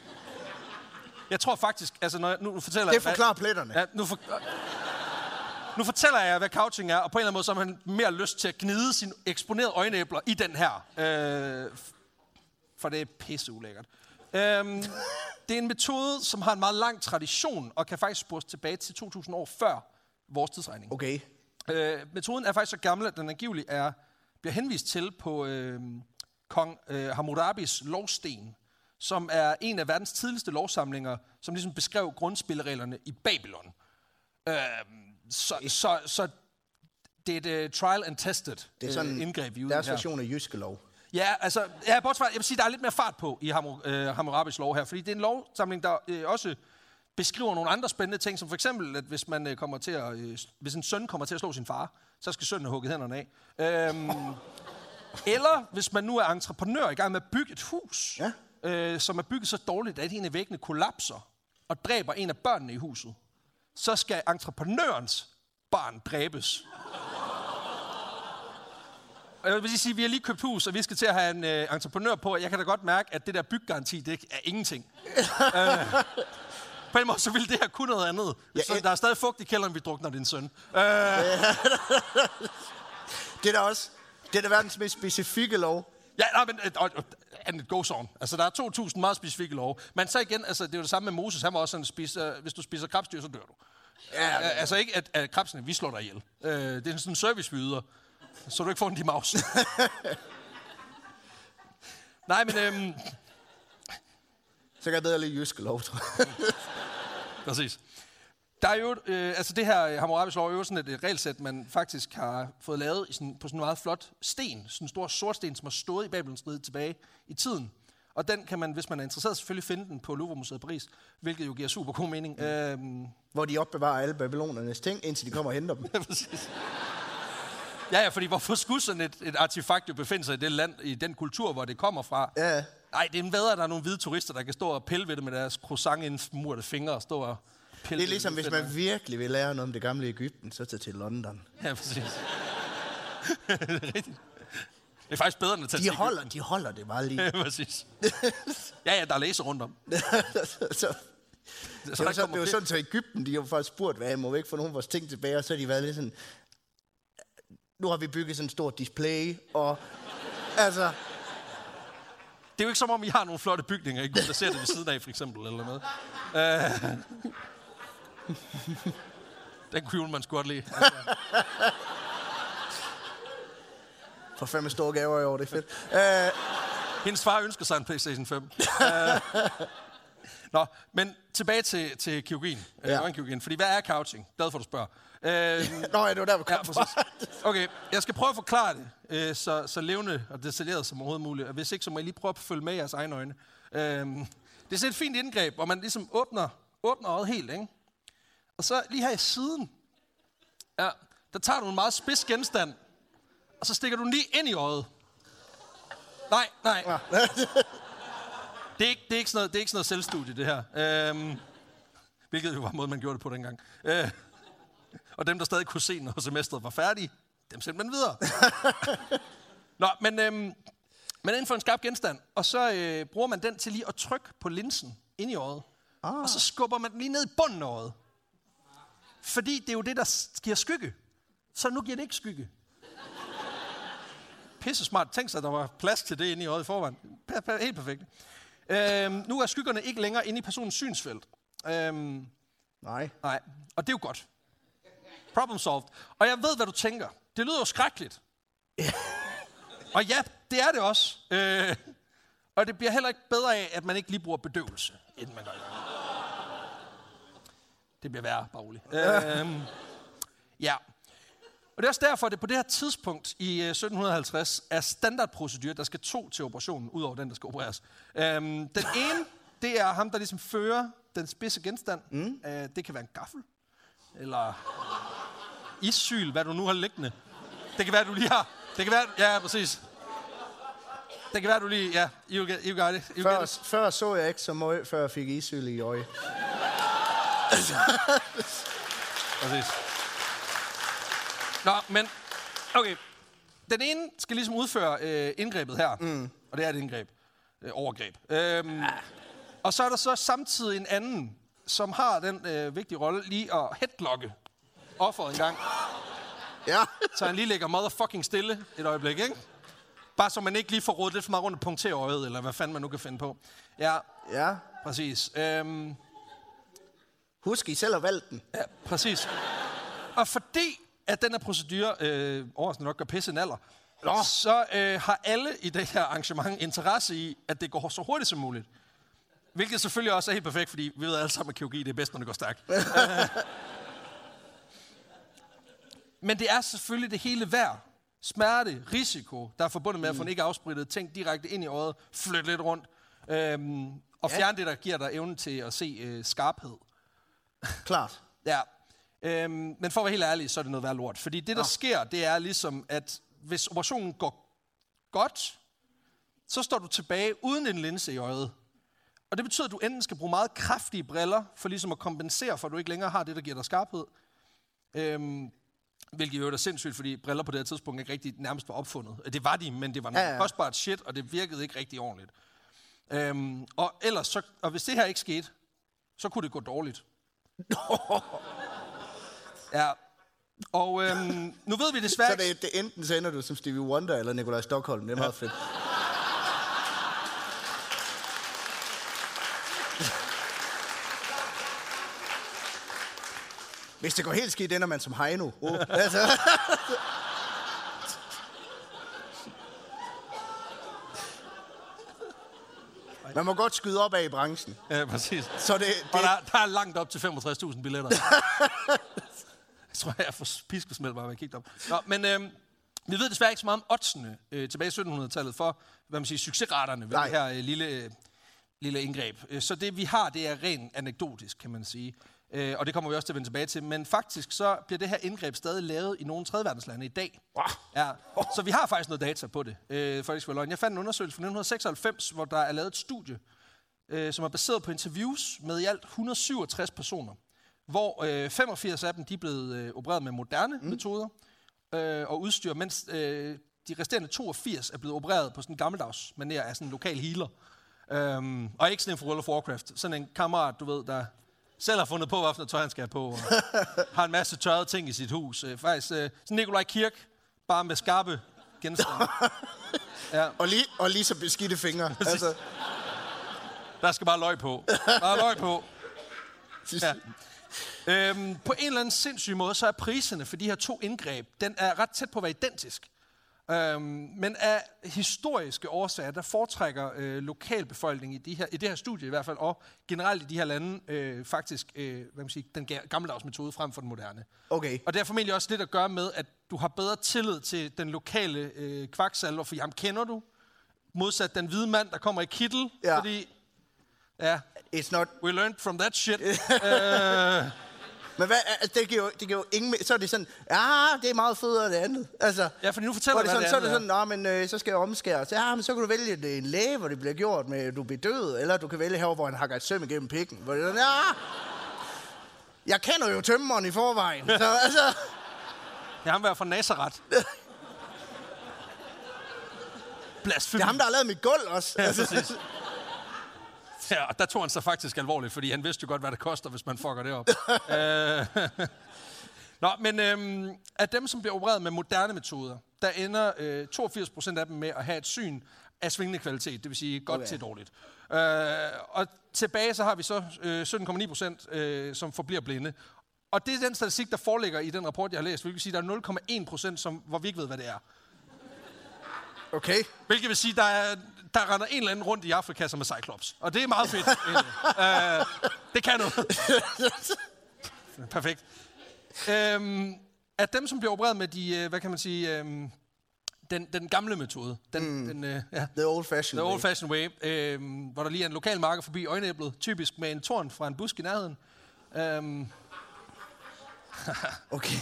Jeg tror faktisk, altså når jeg, nu fortæller Det jeg... hvad- forklarer pletterne. Ja, nu, for, nu fortæller jeg, hvad couching er, og på en eller anden måde så har man mere lyst til at gnide sine eksponerede øjenæbler i den her. Øh, for det er pisse ulækkert. Øhm, det er en metode, som har en meget lang tradition, og kan faktisk spores tilbage til 2000 år før vores tidsregning. Okay. Øh, metoden er faktisk så gammel, at den angiveligt er, bliver henvist til på øh, kong øh, Hammurabis lovsten, som er en af verdens tidligste lovsamlinger, som ligesom beskrev grundspillereglerne i Babylon. Øh, så, så, så det er et uh, trial and tested Det er sådan øh, indgreb, vi er deres her. version af jyske lov. Ja, altså, ja, bortset fra, jeg vil sige, der er lidt mere fart på i Hammur, øh, Hammurabis lov her, fordi det er en lovsamling, der øh, også beskriver nogle andre spændende ting, som for eksempel, at hvis, man, øh, kommer til at, øh, hvis en søn kommer til at slå sin far, så skal sønnen have hugget hænderne af. Øhm, eller hvis man nu er entreprenør i gang med at bygge et hus, Ja. øh, som er bygget så dårligt, at en af væggene kollapser og dræber en af børnene i huset, så skal entreprenørens barn dræbes. Og jeg vil lige sige, at vi har lige købt hus, og vi skal til at have en øh, entreprenør på. Jeg kan da godt mærke, at det der byggaranti, det er ingenting. øh, på en måde, så ville det her kunne noget andet. Ja, så øh. der er stadig fugt i kælderen, vi drukner din søn. Øh, Det er da også... Det er da verdens mest specifikke lov. ja, nej, men øh, og, og, and it goes on. Altså, der er 2.000 meget specifikke lov. Men så igen, altså, det er jo det samme med Moses. Han var også sådan, spis, øh, hvis du spiser krabstyr, så dør du. Ja, Øh, altså ikke, at, at krabsene, vi slår dig ihjel. Øh, det er sådan en service, vi yder, så du ikke får en de maus. nej, men... Øhm, så kan jeg bedre lide jyske lov, tror jeg. Præcis. Der er jo, øh, altså det her øh, Hammurabis lov er jo sådan et, et regelsæt, man faktisk har fået lavet i sådan, på sådan en meget flot sten. Sådan en stor sortsten, som har stået i Babylons rige tilbage i tiden. Og den kan man, hvis man er interesseret, selvfølgelig finde den på Louvre-museet i Paris, hvilket jo giver super god mening. Mm. Øhm, Hvor de opbevarer alle babylonernes ting, indtil de kommer og henter dem. præcis. Ja, ja, fordi hvorfor skulle sådan et, et artefakt jo befinde sig i det land, i den kultur, hvor det kommer fra? Ja. Nej, det er bedre, at der er nogle hvide turister, der kan stå og pille ved det med deres croissant indmurte fingre og stå og pille Det er ligesom, hvis man virkelig vil lære noget om det gamle Ægypten, så tag til London. Ja, præcis. det er rigtigt. Det er faktisk bedre, end at tage De til holder, de holder det bare lige. Ja, præcis. Ja, ja, der er læser rundt om. så, Så det var, der kommer det var sådan, så Ægypten, de har jo faktisk spurgt, hvad må vi ikke få nogle af vores ting tilbage, og så har de været lidt sådan, nu har vi bygget sådan et stort display, og altså, Det er jo ikke som om, I har nogle flotte bygninger, I kunne placere det ved siden af, for eksempel, eller noget. Uh... Den kunne man sgu godt lide. Altså, for fem store gaver i år, det er fedt. Uh, hendes far ønsker sig en Playstation 5. Uh... Nå, men tilbage til, til kirurgien. Ja. Ja. kirurgien. Fordi hvad er couching? Glad for, at du spørger. Uh... nå, ja, det var der, vi kom Ja, præcis. Okay, jeg skal prøve at forklare det, øh, så, så levende og detaljeret som overhovedet muligt. Og hvis ikke, så må I lige prøve at følge med i jeres egne øjne. Øhm, det er sådan et fint indgreb, hvor man ligesom åbner, åbner øjet helt, ikke? Og så lige her i siden, ja, der tager du en meget spids genstand, og så stikker du den lige ind i øjet. Nej, nej. Det er ikke, det er ikke, sådan, noget, det er ikke sådan noget selvstudie, det her. Øhm, hvilket jo var måden, man gjorde det på dengang. Øh, og dem, der stadig kunne se, når semesteret var færdige, dem sendte man videre. Nå, men, øhm, men inden for en skarp genstand, og så øh, bruger man den til lige at trykke på linsen ind i øjet. Ah. Og så skubber man den lige ned i bunden af øjet. Fordi det er jo det, der giver skygge. Så nu giver det ikke skygge. Pisse smart. Tænk sig, at der var plads til det inde i øjet i forvejen. Helt perfekt. Øhm, nu er skyggerne ikke længere inde i personens synsfelt. Øhm, Nej. nej, og det er jo godt. Problem solved. Og jeg ved, hvad du tænker. Det lyder jo skrækkeligt. og ja, det er det også. Øh, og det bliver heller ikke bedre af, at man ikke lige bruger bedøvelse, inden man gør det. Det bliver værre, bare roligt. øhm, ja. Og det er også derfor, at det på det her tidspunkt i øh, 1750 er standardprocedur, der skal to til operationen, udover den, der skal opereres. Øhm, den ene, det er ham, der ligesom fører den spidse genstand. Mm. Øh, det kan være en gaffel, eller issyl, hvad du nu har liggende. Det kan være, du lige har. Det kan være, ja, præcis. Det kan være, du lige, ja, you, get, you got it. You Før, get it. før så jeg ikke så meget, før jeg fik isyl i øje. Præcis. Nå, men, okay. Den ene skal ligesom udføre øh, indgrebet her. Mm. Og det er et indgreb. Øh, overgreb. Øhm, og så er der så samtidig en anden, som har den øh, vigtige rolle lige at headlocke offeret en gang. Ja. Så han lige lægger motherfucking stille et øjeblik, ikke? Bare så man ikke lige får rodet lidt for meget rundt og punkterer øjet, eller hvad fanden man nu kan finde på. Ja, Ja. præcis. Øhm, Husk, I selv har valgt den. Ja, præcis. Og fordi at den her procedure øh, overraskende nok gør pisse en alder, Nå. så øh, har alle i det her arrangement interesse i, at det går så hurtigt som muligt. Hvilket selvfølgelig også er helt perfekt, fordi vi ved alle sammen, at kirurgi det er bedst, når det går stærkt. Øh. Men det er selvfølgelig det hele værd. Smerte, risiko, der er forbundet med at få en ikke afsprittet ting direkte ind i øjet, flytte lidt rundt, øhm, og Ja. fjerne det, der giver dig evnen til at se øh, skarphed. Klart. Ja. Øhm, men for at være helt ærlig, så er det noget værd lort. Fordi det, der sker, det er ligesom, at hvis operationen går godt, så står du tilbage uden en linse i øjet. Og det betyder, at du enten skal bruge meget kraftige briller, for ligesom at kompensere for, at du ikke længere har det, der giver dig skarphed. Øhm, hvilket jo er sindssygt, fordi briller på det her tidspunkt ikke rigtig nærmest var opfundet. Det var de, men det var noget Ja, ja, ja. ja. kostbart shit, og det virkede ikke rigtig ordentligt. Øhm, og ellers, så, og hvis det her ikke skete, så kunne det gå dårligt. Ja. Og øhm, nu ved vi desværre Så det, det enten så ender du som Stevie Wonder eller Nikolaj Stockholm. Det er meget fedt. Hvis det går helt skidt, ender man som Heino. Oh, altså. Man må godt skyde op af i branchen. Ja, præcis. Så det, Og det, der, der er langt op til 65.000 billetter. jeg tror, jeg får piskesmæld bare ved at kigge op. Nå, men øhm, vi ved desværre ikke så meget om oddsene øh, tilbage i 1700-tallet for, hvad man siger, succesraterne ved Nej. det her øh, lille, øh, lille indgreb. Øh, Så det vi har, det er rent anekdotisk, kan man sige. Øh, og det kommer vi også til at vende tilbage til. Men faktisk så bliver det her indgreb stadig lavet i nogle tredjeverdenslande i dag. Wow. Ja, så vi har faktisk noget data på det, øh, for det. Jeg fandt en undersøgelse fra 1996, hvor der er lavet et studie, øh, som er baseret på interviews med i alt 167 personer, hvor øh, 85 af dem de er blevet øh, opereret med moderne mm. metoder øh, og udstyr, mens øh, de resterende 82 er blevet opereret på sådan en gammeldags manér af sådan en lokal healer. Øhm, og ikke sådan en fra World of Warcraft. Sådan en kammerat, du ved, der selv har fundet på, hvilken tøj han skal have på, og har en masse tørrede ting i sit hus. Øh, faktisk øh, sådan Nikolaj Kirk, bare med skarpe genstande. ja. og, lige, og lige så beskidte fingre. altså, Der skal bare løg på. Bare løg på. Ja. Øhm, på en eller anden sindssyg måde, så er priserne for de her to indgreb, den er ret tæt på at være identisk. Øhm, men af historiske årsager, der foretrækker øh, lokalbefolkningen i, de her, i det her studie i hvert fald, og generelt i de her lande, øh, faktisk øh, hvad man siger, den ga- gammeldags metode frem for den moderne. okay. Og det har formentlig også lidt at gøre med, at du har bedre tillid til den lokale øh, kvaksalver, for ham kender du. Modsat den hvide mand, der kommer i kittel, Ja. fordi... Ja, It's not... we learned from that shit. Men hvad, altså, det giver jo, det giver jo ingen... Så er det sådan, ja, det er meget federe det andet. Altså, Ja, fordi nu fortæller det sådan, hvad så er det det andet sådan, nå, men øh, så skal jeg omskæres. Ja, men så kan du vælge en, læge, hvor det bliver gjort med, at du bliver død. Eller du kan vælge her, hvor han hakker et søm igennem pikken. Hvor det er sådan, ja, jeg kender jo tømmeren i forvejen. Så altså, Det er ham, der er fra Nazareth. Blasfemi. det er ham, der har lavet mit gulv også. Ja, Altså, præcis. Ja, og der tog han sig faktisk alvorligt, fordi han vidste jo godt, hvad det koster, hvis man fucker det op. Øh, Nå, men øhm, af dem, som bliver opereret med moderne metoder, der ender øh, 82 procent af dem med at have et syn af svingende kvalitet, det vil sige godt Okay. til dårligt. Øh, og tilbage så har vi så øh, 17,9 procent, øh, som forbliver blinde. Og det er den statistik, der foreligger i den rapport, jeg har læst, hvilket vil sige, at der er 0,1 procent, som, hvor vi ikke ved, hvad det er. Okay. Hvilket vil sige, der, er, der render en eller anden rundt i Afrika som er Cyclops. Og det er meget fedt. uh, det kan noget. Perfekt. Øhm, at dem, som bliver opereret med de, øh, hvad kan man sige, øhm, den, den gamle metode, den, mm. den, øh, ja, The old fashioned the old fashioned way, øhm, hvor der lige er en lokal marker forbi øjenæblet, typisk med en torn fra en busk i nærheden. Øhm, Okay.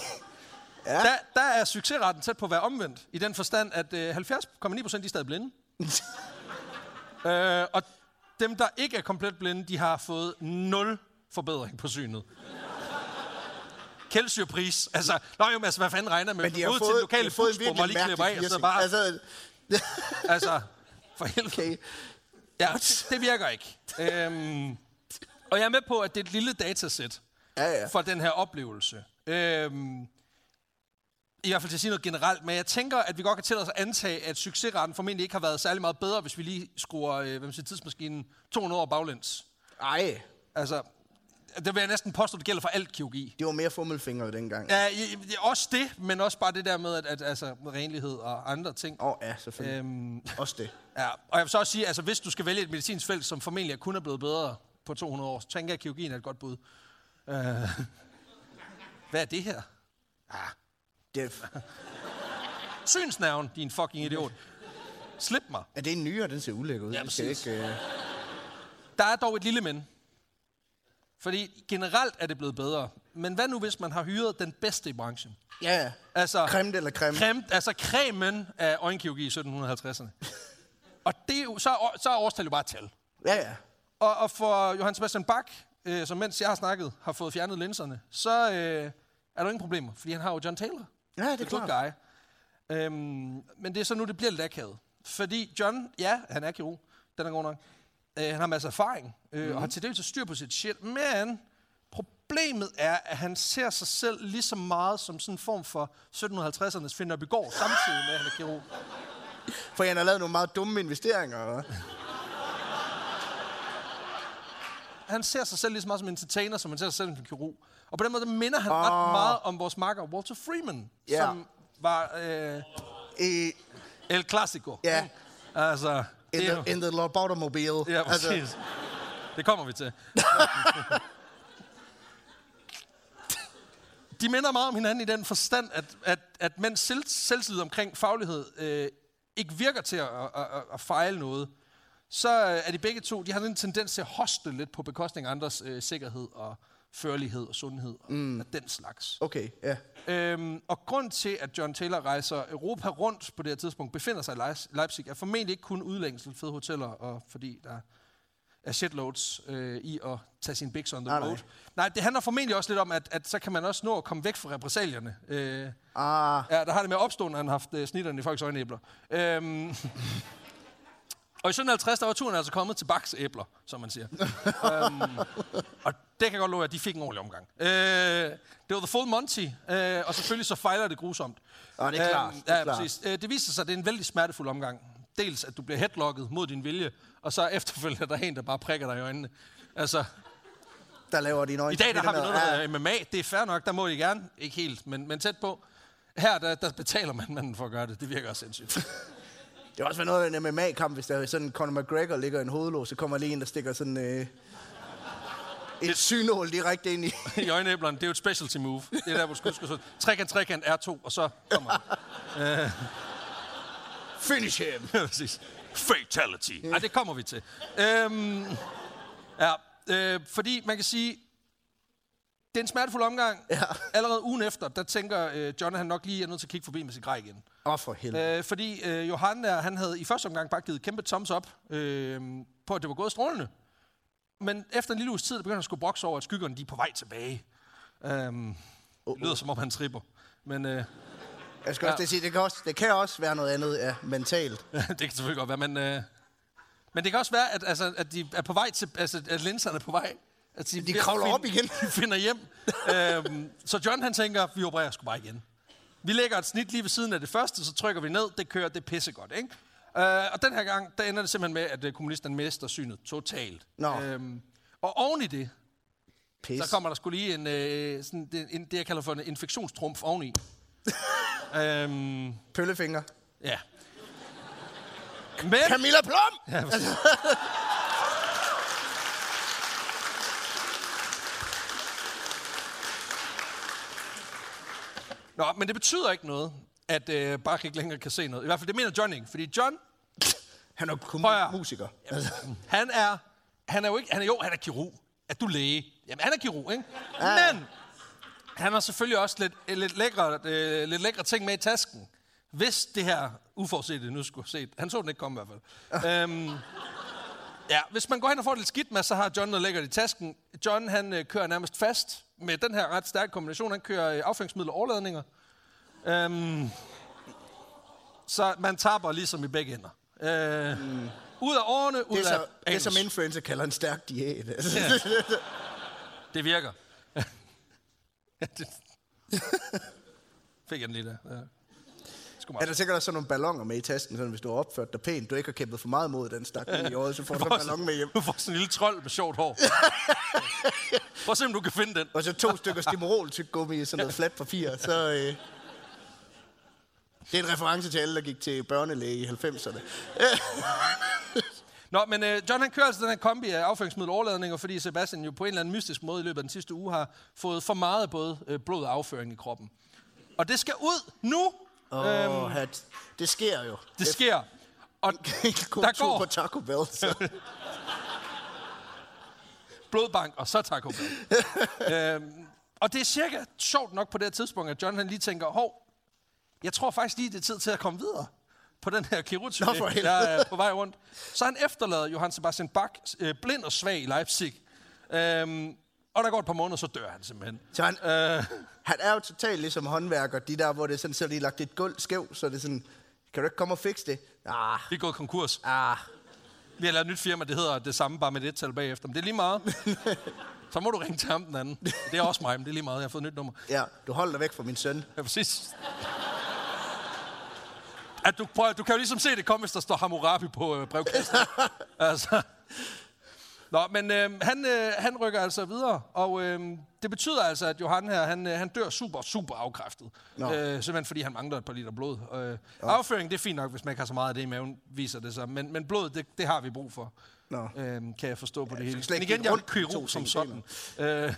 der, der er succesraten tæt på at være omvendt, i den forstand, at øh, 70,9 procent er stadig blinde. øh, og dem, der ikke er komplet blinde, de har fået nul forbedring på synet. Kældsurpris. Altså, nå jo, altså, hvad fanden regner med? Men de har Ud til fået, den de lokale en busbrum og lige klipper af, og så bare, Altså, altså, for helvede. okay. Ja, det, det virker ikke. Øhm, og jeg er med på, at det er et lille datasæt Ja, ja. for den her oplevelse. Øhm, I hvert fald til at sige noget generelt, men jeg tænker, at vi godt kan tillade os at antage, at succesraten formentlig ikke har været særlig meget bedre, hvis vi lige skruer øh, hvad man siger, tidsmaskinen 200 år baglæns. Ej, Altså, det vil jeg næsten påstå, det gælder for alt kirurgi. det var mere fummelfingre dengang. Ja, også det, men også bare det der med, at, at altså, renlighed og andre ting. Åh, oh, ja, selvfølgelig. Øhm, Også det. Ja, og jeg vil så også sige, altså hvis du skal vælge et medicinsk felt, som formentlig kun er blevet bedre på 200 år, så tænker jeg, at kirurgien er et godt bud. Uh, hvad er det her? det er, Synsnerven, din fucking idiot. Slip mig. er det en nyere? Den ser ulækker ud. Ja, skal ikke, uh... Der er dog et lille men. Fordi generelt er det blevet bedre. Men hvad nu, hvis man har hyret den bedste i branchen? Ja, ja. Altså, Creme eller creme. creme, altså cremen af øjenkirurgi i 1750'erne. Og det er så, er, så er årstal jo bare tal. Ja, ja. Og, og for Johann Sebastian Bach, øh, som mens jeg har snakket, har fået fjernet linserne, så øh, er der ingen problemer, fordi han har jo John Taylor. Ja, det er The good klart. guy. Øhm, men det er så nu, det bliver lidt akavet. Fordi John, ja, han er kirurg, den er god nok. Øh, han har masser af erfaring, øh, Mhm. mm. og har til dels styr på sit shit, men problemet er, at han ser sig selv lige så meget som sådan en form for 1750'ernes Finn Nørbegaard, samtidig med, at han er kirurg. For han har lavet nogle meget dumme investeringer. Eller? han ser sig selv lige så meget som en entertainer, som han ser sig selv som en kirurg. Og på den måde der minder han. Ah. ret meget om vores makker Walter Freeman, Ja. som var øh, I, El Clasico. Ja. ikke? Altså, in, er jo- the, in the lobotomobile. Ja, præcis. Altså. Det kommer vi til. De minder meget om hinanden i den forstand, at, at, at mens selv, selvtillid omkring faglighed øh, ikke virker til at, at, at, at fejle noget, så er de begge to, de har en tendens til at hoste lidt på bekostning af andres øh, sikkerhed og førlighed og sundhed og mm. den slags. Okay, ja. Øhm, og grund til, at John Taylor rejser Europa rundt på det her tidspunkt, befinder sig i Leipzig, er formentlig ikke kun udlængsel, fede hoteller, og fordi der er shitloads øh, i at tage sin bigs on the Nej, road. nej. Nej. nej, det handler formentlig også lidt om, at, at så kan man også nå at komme væk fra repressalierne. Øh, Ah, ja, der har det med at opstå, når han har haft øh, snitterne i folks øjenæbler. Øhm, og i 1750, der var turen altså kommet til Bachs æbler, som man siger. øhm, og det kan godt love, at de fik en ordentlig omgang. Øh, det var The Full Monty, øh, og selvfølgelig så fejler det grusomt. Ah, det er klart, det er ja, klart. præcis. Øh, det viser sig, at det er en vældig smertefuld omgang. Dels, at du bliver headlocket mod din vilje, og så efterfølgende er der en, der bare prikker dig i øjnene. Altså, der laver dine øjne. i dag der har vi noget, der Ja, hedder MMA. Det er fair nok, der må de gerne. Ikke helt, men, men tæt på. Her, der, der betaler man manden for at gøre det. Det virker også sindssygt. Det er også været noget af en MMA-kamp, hvis der er sådan Conor McGregor ligger i en hovedlås, så kommer lige en, der stikker sådan øh, et synål direkte ind i. I øjenæblerne, det er jo et specialty move. Det er der, hvor du skal. Trekant, trekant, R2, og så kommer han. Finish him! Ja, præcis. Fatality. Ej, det kommer vi til. Øhm, ja, øh, fordi man kan sige, det er en smertefuld omgang. Ja. Allerede ugen efter, der tænker øh, John, han nok lige er nødt til at kigge forbi med sin grej igen. Oh, for helvede. Øh, fordi øh, Johan der, han havde i første omgang bare givet kæmpe thumbs up øh, på, at det var gået strålende. Men efter en lille uges tid, der begynder han at skulle brokse over, at skyggerne de er på vej tilbage. Øhm, det lyder som om, han tripper. Men øh, Jeg skal også ja. ja. sige, det kan, også, det kan også være noget andet ja, mentalt. det kan selvfølgelig godt være, men, øh, men det kan også være, at, altså, at de er på vej til, altså, at linserne er på vej. At De kravler op igen. De finder hjem. øhm, så John han tænker, vi opererer sgu bare igen. Vi lægger et snit lige ved siden af det første, så trykker vi ned. Det kører, det er pissegodt, ikke? Øh, og den her gang, der ender det simpelthen med, at øh, kommunisterne mister synet totalt. Nå. Øhm, og oven i det, Pis. så kommer der skulle lige en, øh, sådan, det, en, det, jeg kalder for en infektionstrumf oveni. øhm, Pøllefinger. ja. Men, Camilla Plum! ja, Nå, men det betyder ikke noget, at øh, Bach ikke længere kan se noget. I hvert fald, det mener John ikke. Fordi John, Han er Højre. musiker. han er, han er jo ikke, han er jo, han er kirurg. Er du læge? Jamen, han er kirurg, ikke? Ja. Men, han har selvfølgelig også lidt, lidt, lækre, øh, lidt lækre ting med i tasken. Hvis det her uforudsete nu skulle set. Han så den ikke komme i hvert fald. øhm, ja, hvis man går hen og får det lidt skidt med, så har John noget lækkert i tasken. John, han øh, kører nærmest fast med den her ret stærke kombination. Han kører øh, afføringsmidler og overladninger. Øhm, så man taber ligesom i begge ender. Øh, mm. Ud af årene, ud Det er, af så, det er anus. som influencer kalder en stærk diæt. Altså. Ja. Det virker. Ja, det... Fik jeg den lige der. Ja. Sgu Er meget. der sikkert også sådan nogle ballonger med i tasken, sådan hvis du har opført dig pænt, du ikke har kæmpet for meget mod den stak i året, så får du en ballon med hjem. Du får sådan en lille trold med sjovt hår. Prøv at se, om du kan finde den. Og så to stykker stimorol tyggegummi i sådan noget fladt papir, så... Øh, det er en reference til alle, der gik til børnelæge i 90'erne. Nå, men øh, John han kører altså den her kombi af afføringsmiddel og overladninger, fordi Sebastian jo på en eller anden mystisk måde i løbet af den sidste uge har fået for meget af både øh, blod og afføring i kroppen. Og det skal ud nu. Åh, øhm, det sker jo. Det sker. Og der går på Taco Bell. Så. blodbank, og så Taco Bell. øhm, og det er cirka sjovt nok på det her tidspunkt, at John han lige tænker, hov, jeg tror faktisk lige, det er tid til at komme videre på den her kirurgturné, der er på vej rundt. Så han efterlader Johann Sebastian Bach øh, blind og svag i Leipzig. Øhm, og der går et par måneder, så dør han simpelthen. Så han, Øh, han er jo totalt ligesom håndværker, de der, hvor det er sådan, så de lagt et gulv skæv, så det er sådan, kan du ikke komme og fikse det? Ah, vi er gået konkurs. ah. Vi har lavet et nyt firma, det hedder det samme, bare med et tal bagefter. Men det er lige meget. Så må du ringe til ham den anden. Det er også mig, men det er lige meget. Jeg har fået et nyt nummer. Ja, du holder dig væk fra min søn. Ja, præcis. At du, prøv, du kan jo ligesom se det komme, hvis der står Hammurabi på øh, brevkassen. altså. Nå, men øh, han, øh, han rykker altså videre, og øh, det betyder altså, at Johan her, han, øh, han dør super, super afkræftet. Nå. Øh, simpelthen fordi han mangler et par liter blod. Øh, afføring, det er fint nok, hvis man ikke har så meget af det i maven, viser det sig. Men, men blod, det, det har vi brug for. Nå. Øh, kan jeg forstå på det hele. Men igen, jeg er kirurg som sådan. Øh,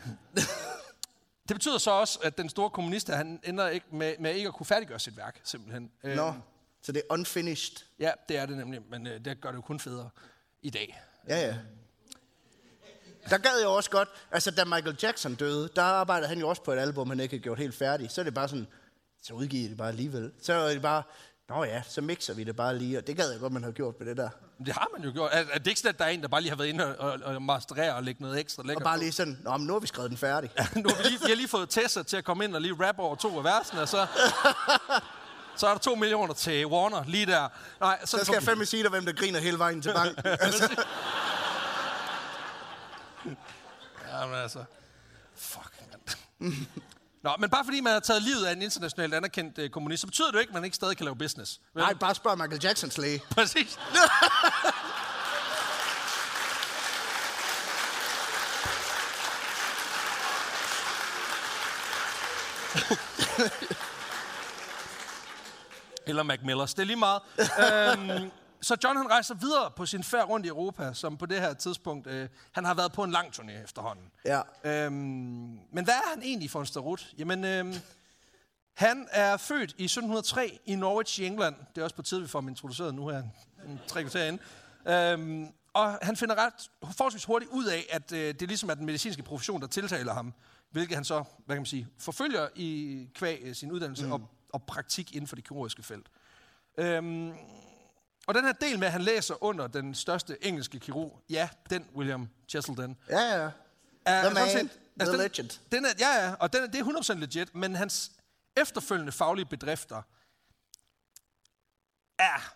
det betyder så også, at den store kommunist, han ender ikke med, med ikke at kunne færdiggøre sit værk, simpelthen. Øh, Nå, så det er unfinished. Ja, det er det nemlig, men øh, det gør det jo kun federe i dag. Ja, ja. Der gad jeg også godt, altså da Michael Jackson døde, der arbejdede han jo også på et album, han ikke havde gjort helt færdigt. Så er det bare sådan, så udgiver det bare alligevel. Så er det bare, nå ja, så mixer vi det bare lige, og det gad jeg godt, man havde gjort med det der. Det har man jo gjort. Er, er det ikke sådan, at der er en, der bare lige har været inde og, og, og masterere og lægge noget ekstra Og lækkert bare lige sådan, nå, men nu har vi skrevet den færdig. nu har vi, lige, vi har lige fået Tessa til at komme ind og lige rappe over to af versene, og så, så er der to millioner til Warner lige der. Nej, Så skal jeg fandme sige dig, hvem der griner hele vejen til banken. altså, Jamen altså, fuck, mand. Nå, men bare fordi man har taget livet af en internationalt anerkendt øh, kommunist, så betyder det jo ikke, at man ikke stadig kan lave business. Vel? nej, bare spørg Michael Jacksons læge. Præcis. Eller Mac Millers. Det er lige meget. øhm, så John han rejser videre på sin færd rundt i Europa, som på det her tidspunkt, øh, han har været på en lang turné efterhånden. Ja. Øhm, men hvad er han egentlig for en starut? Jamen, øhm, han er født i 1703 i Norwich i England. Det er også på tide, vi får ham introduceret nu her, en tre kvarter inde. Øhm, og han finder ret forholdsvis hurtigt ud af, at øh, det ligesom er den medicinske profession, der tiltaler ham, hvilket han så, hvad kan man sige, forfølger i kvæg øh, sin uddannelse mm. og, og praktik inden for det kirurgiske felt. Øhm, og den her del med, at han læser under den største engelske kirurg, ja, den William Cheselden, Ja, ja. er The man, set- the den, legend. Den er, ja, ja, og den er, det er 100% legit, men hans efterfølgende faglige bedrifter er...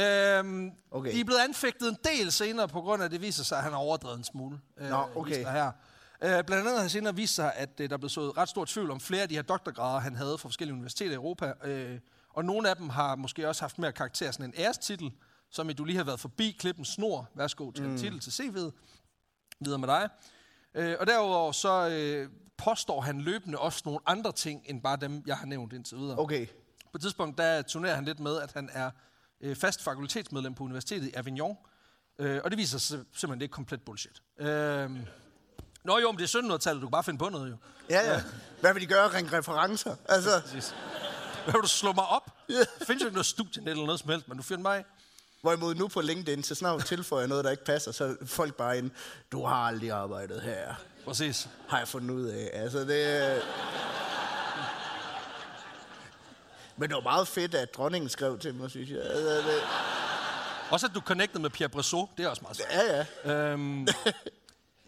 Øhm, Okay. De er blevet anfægtet en del senere, på grund af, at det viser sig, at han har overdrevet en smule. Øh, Nå, okay. Her. Øh, blandt andet har senere vist sig, at øh, der blev sået ret stor tvivl om flere af de her doktorgrader, han havde fra forskellige universiteter i Europa. Øh, og nogle af dem har måske også haft mere karakter sådan en ærestitel, som i du lige har været forbi klippen snor. Værsgo til mm. titel til CV'et. Videre med dig. Øh, og derudover så øh, påstår han løbende også nogle andre ting, end bare dem, jeg har nævnt indtil videre. Okay. På et tidspunkt, der turnerer han lidt med, at han er øh, fast fakultetsmedlem på Universitetet i Avignon. Øh, og det viser sig simpelthen, det er komplet bullshit. Øh, Nå jo, men det er 1700-tallet, du kan bare finde på noget jo. Ja, ja. Hvad vil de gøre? Ringe referencer? Altså, Præcis. Hvad vil du slå mig op? Der findes jo ikke noget studie eller noget som helst, men du finder mig. hvorimod nu på LinkedIn, så snart tilføjer noget, der ikke passer, så folk bare ind, du har aldrig arbejdet her, Præcis. har jeg fundet ud af. Altså, det... Men det var meget fedt, at dronningen skrev til mig, synes jeg. Altså, det... Også at du connectede med Pierre Bressot, det er også meget sejt. Ja, ja. Øhm,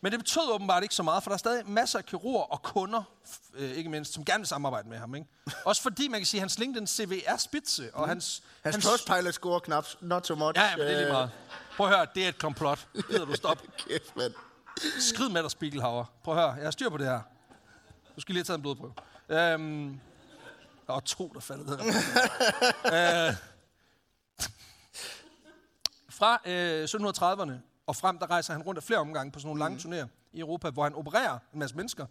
men det betød åbenbart ikke så meget, for der er stadig masser af kirurger og kunder, øh, ikke mindst, som gerne vil samarbejde med ham. Ikke? Også fordi, man kan sige, at hans LinkedIn CV er spidse, og hans... Hans, hans Trustpilot score knap, not so much. Ja, ja, men det er lige meget. Prøv at høre, det er et komplot. Gider du stoppe? Kæft, mand. Skrid med dig, Spiegelhauer. Prøv at høre, jeg har styr på det her. Du skal lige have taget en blodprøve. Øhm, der var to, der faldt ned. øh, fra øh, 1730'erne og frem, der rejser han rundt af flere omgange på sådan nogle lange turnéer i Europa, hvor han opererer en masse mennesker,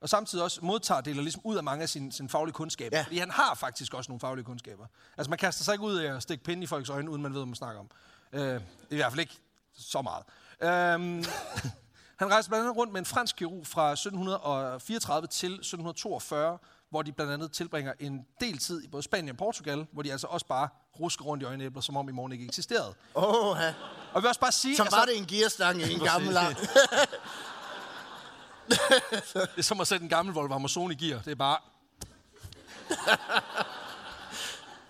og samtidig også modtager deler ligesom ud af mange af sine, sine faglige kundskaber. Ja. Fordi han har faktisk også nogle faglige kundskaber. Altså man kaster sig ikke ud af at stikke pinde i folks øjne, uden man ved, hvad man snakker om. Øh, I hvert fald ikke så meget. Øhm, han rejser blandt andet rundt med en fransk kirurg fra 1734 til 1742, hvor de blandt andet tilbringer en del tid i både Spanien og Portugal, hvor de altså også bare rusker rundt i øjenæbler, som om i morgen ikke eksisterede. Åh, ja. Og jeg vil også bare sige... Som var det en gearstang i en gammel lang. Det er som at sætte en gammel Volvo Amazon i gear. Det er bare...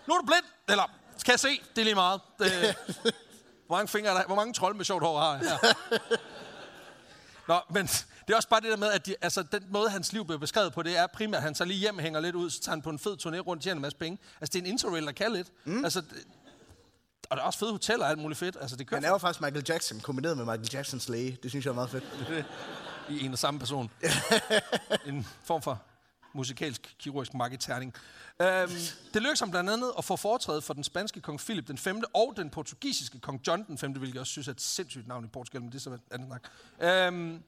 nu er du blind! Eller, kan jeg se? Det er lige meget. Det, hvor mange fingre er der? Hvor mange trolde med sjovt hår har jeg her? Nå, men det er også bare det der med, at de, altså, den måde, hans liv bliver beskrevet på, det er primært, at han så lige hjem hænger lidt ud, så tager han på en fed turné rundt, tjener en masse penge. Altså, det er en interrail, der kan lidt. Mm. Altså, det, og der er også fede hoteller og alt muligt fedt. Altså, det kører Han er jo faktisk Michael Jackson, kombineret med Michael Jacksons læge. Det synes jeg er meget fedt. i en og samme person. en form for musikalsk kirurgisk marketerning. Øhm, det lykkedes ham blandt andet at få foretrædet for den spanske kong Philip den 5. og den portugisiske kong John den 5., hvilket jeg også synes er et sindssygt navn i Portugal, men det er så et andet snak. Øhm,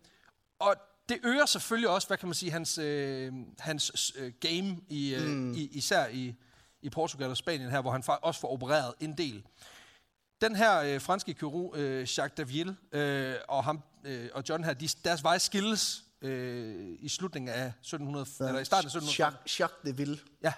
og det øger selvfølgelig også, hvad kan man sige, hans, øh, hans øh, game, i, øh, mm. i, især i, i Portugal og Spanien her, hvor han fa- også får opereret en del. Den her øh, franske kirurg, øh, Jacques Daville, øh, og, ham, øh, og John her, de, deres veje skilles øh, i slutningen af 1700, ja. eller i starten af 1700. Jacques, Jacques de Ville, Ja,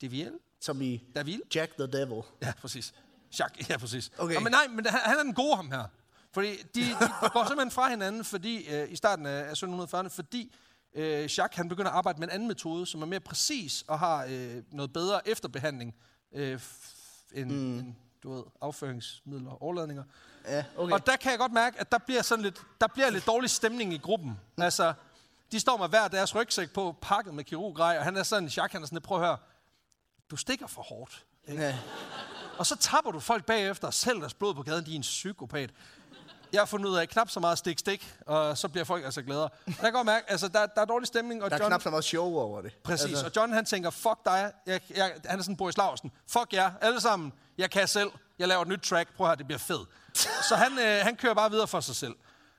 Daville? som i Daville? Jack the Devil. Ja, præcis. Jacques, ja, præcis. Okay. Nå, men nej, men han, han er den gode ham her. Fordi de, de går simpelthen fra hinanden fordi, øh, i starten af, af 1740'erne, fordi øh, Jacques han begynder at arbejde med en anden metode, som er mere præcis og har øh, noget bedre efterbehandling øh, end, mm. end du ved, afføringsmidler og overladninger. Ja, okay. Og der kan jeg godt mærke, at der bliver sådan lidt, der bliver lidt dårlig stemning i gruppen. Mm. Altså, de står med hver deres rygsæk på, pakket med kirurggrej, og han er sådan, Jacques, han er sådan lidt, prøv at høre, du stikker for hårdt. Ja. Og så tapper du folk bagefter og sælger deres blod på gaden, de er en psykopat. Jeg har fundet ud af knap så meget stik-stik, og så bliver folk altså gladere. Der kan godt mærke, altså der, der er dårlig stemning, og Der er John... knap så meget show over det. Præcis, altså. og John han tænker, fuck dig, jeg, jeg, han er sådan Boris Lausen, fuck jer, alle sammen, jeg kan selv, jeg laver et nyt track, prøv at høre, det bliver fedt. så han, øh, han kører bare videre for sig selv.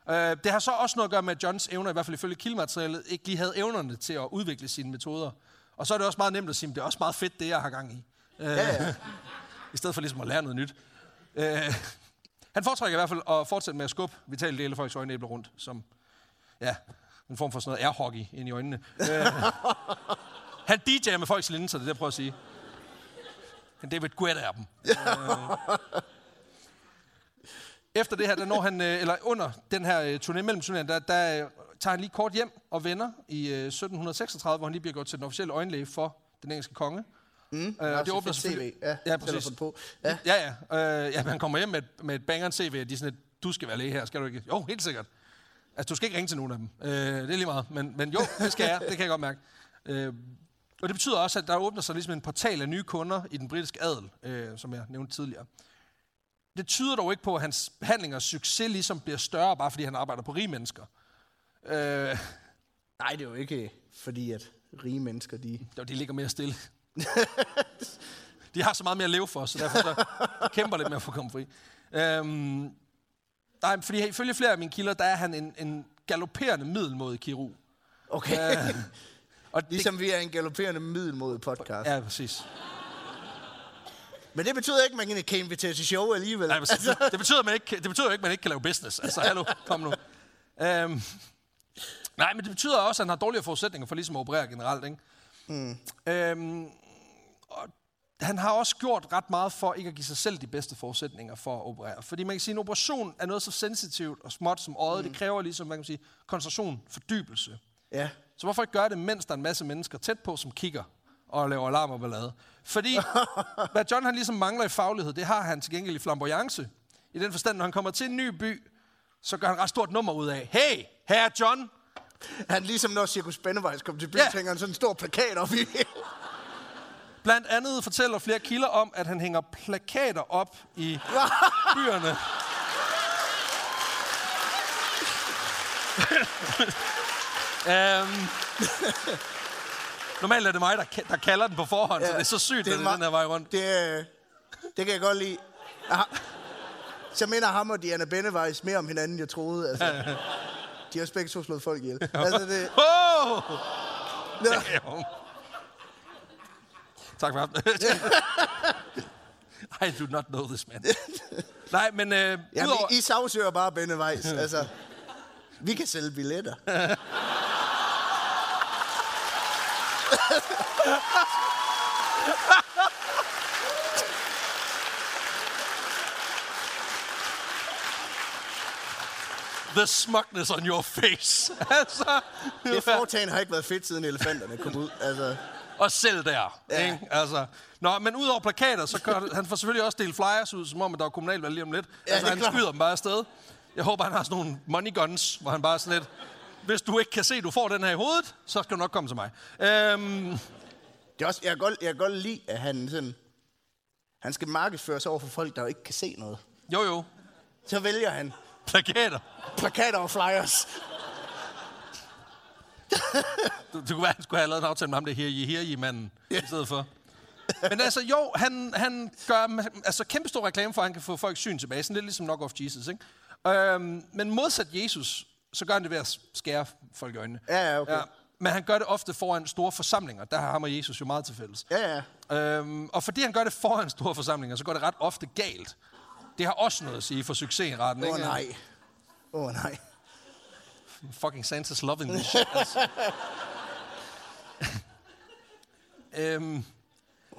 Øh, det har så også noget at gøre med, at Johns evner, i hvert fald ifølge kildematerialet, ikke lige havde evnerne til at udvikle sine metoder. Og så er det også meget nemt at sige, at det er også meget fedt, det jeg har gang i. Øh, Ja, ja. I stedet for ligesom at lære noget nyt. Øh, han foretrækker i hvert fald at fortsætte med at skubbe vitale dele af folks øjenæbler rundt, som ja, en form for sådan noget airhockey ind i øjnene. Øh, han DJ'er med folks linser, det er det, jeg prøver at sige. Han David Guetta er dem. Øh, Efter det her, der når han, øh, eller under den her turné mellem turnéen, der, der tager han lige kort hjem og vender i øh, 1736, hvor han lige bliver gjort til den officielle øjenlæge for den engelske konge. Mm, øh, og det åbner selvfølgelig... Ja, ja, præcis. På. Ja. Ja, ja. Øh, ja, man kommer hjem med, et- med et bangeren CV, og de er sådan et, du skal være læge her, skal du ikke? Jo, helt sikkert. Altså, du skal ikke ringe til nogen af dem. Øh, det er lige meget. Men, men jo, det skal jeg. Det kan jeg godt mærke. Øh, og det betyder også, at der åbner sig ligesom en portal af nye kunder i den britiske adel, øh, som jeg nævnte tidligere. Det tyder dog ikke på, at hans behandling og succes ligesom bliver større, bare fordi han arbejder på rige mennesker. Øh, Nej, det er jo ikke fordi, at rige mennesker, de... jo, de ligger mere stille. de har så meget mere at leve for, så derfor så kæmper lidt med at få komme fri. Øhm, nej, fordi ifølge flere af mine kilder, der er han en, en galopperende middelmåde kirurg. Okay. Øh, og det, ligesom vi er en galopperende middelmodig podcast. Ja. præcis. Men det betyder ikke, at man kan invitere til show alligevel. Nej, præcis. Det, det, betyder, man ikke, det betyder ikke, at man ikke kan lave business. Altså, hallo, kom nu. Øhm, nej, men det betyder også, at han har dårligere forudsætninger for ligesom at operere generelt. Ikke? Mm. Øhm, og han har også gjort ret meget for ikke at give sig selv de bedste forudsætninger for at operere. Fordi man kan sige, at en operation er noget så sensitivt og småt som øjet. Mm. Det kræver ligesom, man kan sige, koncentration, fordybelse. ja. Så hvorfor ikke gøre det, mens der er en masse mennesker tæt på, som kigger og laver alarm og ballade? Fordi hvad John han ligesom mangler i faglighed, det har han til gengæld i flamboyance. I den forstand, når han kommer til en ny by, så gør han ret stort nummer ud af, hey, her er John. Han ligesom når Cirkus Spændevejs kom til byen, Ja. tænker han sådan en stor plakat op i. Blandt andet fortæller flere kilder om, at han hænger plakater op i byerne. um, normalt er det mig, der, der kalder den på forhånd, ja, så det er så sygt, det er, det den her vej rundt. Det, det kan jeg godt lide. Aha. Så minder ham og Diana Bennevejs mere om hinanden, jeg troede. Altså. De har også begge to slået folk ihjel. Altså, det, Oh! ja. Tak for aftenen. I do not know this man. Nej, men øh, Jamen, udover... I, I sagsøger bare Bennevejs. Altså, vi kan sælge billetter. The smugness on your face. altså, Det foretagende har ikke været fedt, siden elefanterne kom ud. Altså, og selv der. Ja. Ikke? Altså, nå, men udover plakater, så gør han får selvfølgelig også delt flyers ud, som om, at der er kommunalvalg lige om lidt. Ja, altså, han klart. skyder dem bare afsted. Jeg håber, han har sådan nogle money guns, hvor han bare sådan lidt... Hvis du ikke kan se, at du får den her i hovedet, så skal du nok komme til mig. Øhm, det er også, jeg, kan godt, jeg kan godt lide, at han sådan... Han skal markedsføres over for folk, der ikke kan se noget. jo, jo. Så vælger han Plakater. plakater og flyers. Det, det kunne være, han skulle have lavet en aftale med ham, det her i her i manden i stedet for. Men altså, jo, han, han gør altså, kæmpe stor reklame for, at han kan få folk syn tilbage. Sådan lidt ligesom Knock Off Jesus, ikke? Øhm, men modsat Jesus, så gør han det ved at skære folk i øjnene. Ja, ja, okay. Men han gør det ofte foran store forsamlinger. Der har ham og Jesus jo meget til fælles. Ja, ja. Øhm, og fordi han gør det foran store forsamlinger, så går det ret ofte galt. Det har også noget at sige for succesraten. Åh oh, ikke? nej. Åh oh, nej. Fucking Santa's loving this shit, altså. øhm,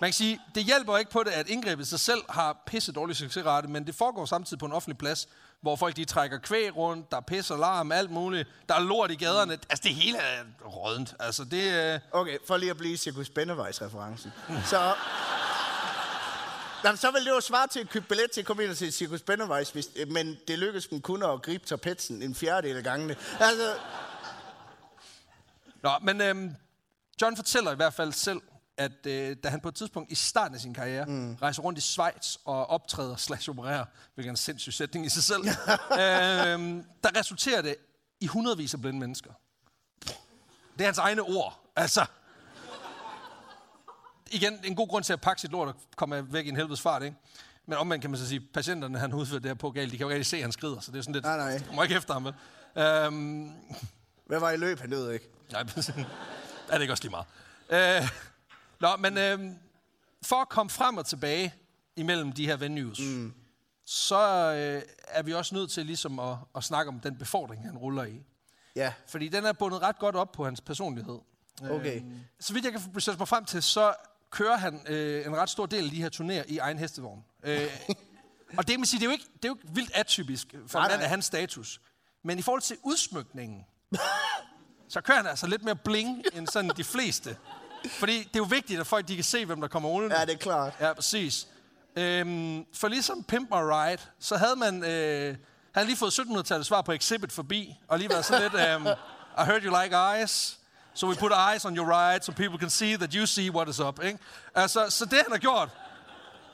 man kan sige, det hjælper ikke på det, at indgrebet sig selv har pisse dårlig succesrate, men det foregår samtidig på en offentlig plads, hvor folk de trækker kvæg rundt, der er pis og larm, alt muligt, der er lort i gaderne. Altså, det hele er rådent. Altså, det... Øh, Okay, for lige at blive Cirkus Bennevejs-referencen. Så... Jamen, så vil det jo svare til at købe billet til at komme ind og se Cirkus Bennevejs, hvis, men det lykkedes dem kun at gribe tapetsen en fjerdedel af gangene. Altså, Nå, men øhm, John fortæller i hvert fald selv, at øh, da han på et tidspunkt i starten af sin karriere mm. rejser rundt i Schweiz og optræder slash opererer, hvilket er en sindssyg sætning i sig selv, øhm, der resulterer det i hundredvis af blinde mennesker. Det er hans egne ord. Altså, igen, en god grund til at pakke sit lort og komme væk i en helvedes fart, ikke? Men omvendt kan man så sige, patienterne, han udfører det her på galt, de kan jo ikke rigtig se, at han skrider, så det er sådan lidt... Nej, nej. Du må ikke efter ham, vel? Øhm, hvad var i løb? Han døde ikke. Nej, er det ikke også lige meget? Øh, nå, men øh, for at komme frem og tilbage imellem de her venues, mm. så øh, er vi også nødt til ligesom at, at snakke om den befordring, han ruller i. Ja, Fordi den er bundet ret godt op på hans personlighed. okay. Øh, så vidt jeg kan sætte mig frem til, så kører han øh, en ret stor del af de her turnéer i egen hestevogn. Øh, og det, man sige, det, er jo ikke, det er jo ikke vildt atypisk for Nej, en mand af hans status. Men i forhold til udsmykningen, så kører han altså lidt mere bling end sådan de fleste. Fordi det er jo vigtigt, at folk de kan se, hvem der kommer uden. Ja, det er klart. Ja, præcis. Øhm, for ligesom Pimp My Ride, så havde man... Øh, han lige fået 1700-tallet svar på Exhibit forbi, og lige været sådan lidt... Um, I heard you like eyes, so we put eyes on your ride, so people can see that you see what is up. Ikke? Altså, så det han har gjort,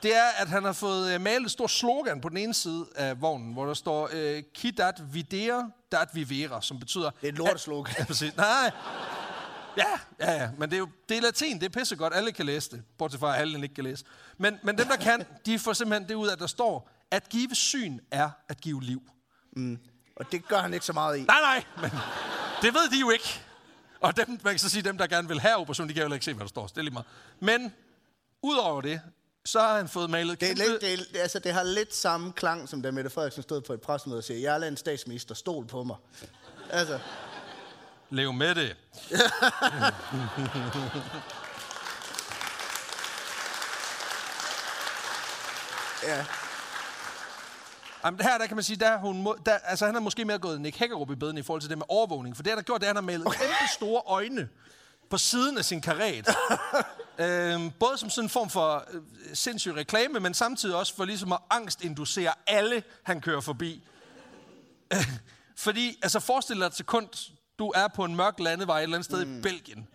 det er, at han har fået øh, malet et stort slogan på den ene side af vognen, hvor der står, øh, Ki dat videre, dat vivera, som betyder... Det er et lorteslogan. Ja, præcis. Nej. Ja, ja, ja. Men det er jo det er latin, det er pissegodt. Alle kan læse det. Bortset fra, at alle ikke kan læse. Men, men dem, der kan, de får simpelthen det ud, at der står, at give syn er at give liv. Og det gør han ikke så meget i. Nej, nej, men det ved de jo ikke. Og dem, man kan så sige, dem, der gerne vil have operation, de kan jo ikke se, hvad der står. Det er lige meget. Men udover det, så har han fået malet Det, er kæmpe... lidt, det, er, altså, det har lidt samme klang, som da Mette Frederiksen stod på et pressemøde og siger, jeg er en statsminister, stol på mig. Altså, Lev med det. ja. Jamen, her der kan man sige, der, er hun, der, altså, han har måske mere gået Nick Hækkerup i bedden i forhold til det med overvågning. For det, han har gjort, det er, at han har malet okay. kæmpe store øjne på siden af sin karet. øhm, både som sådan en form for øh, sindssyg reklame, men samtidig også for ligesom at angstinducere alle, han kører forbi. Fordi, altså forestil dig et sekund, du er på en mørk landevej et eller andet sted mm. i Belgien.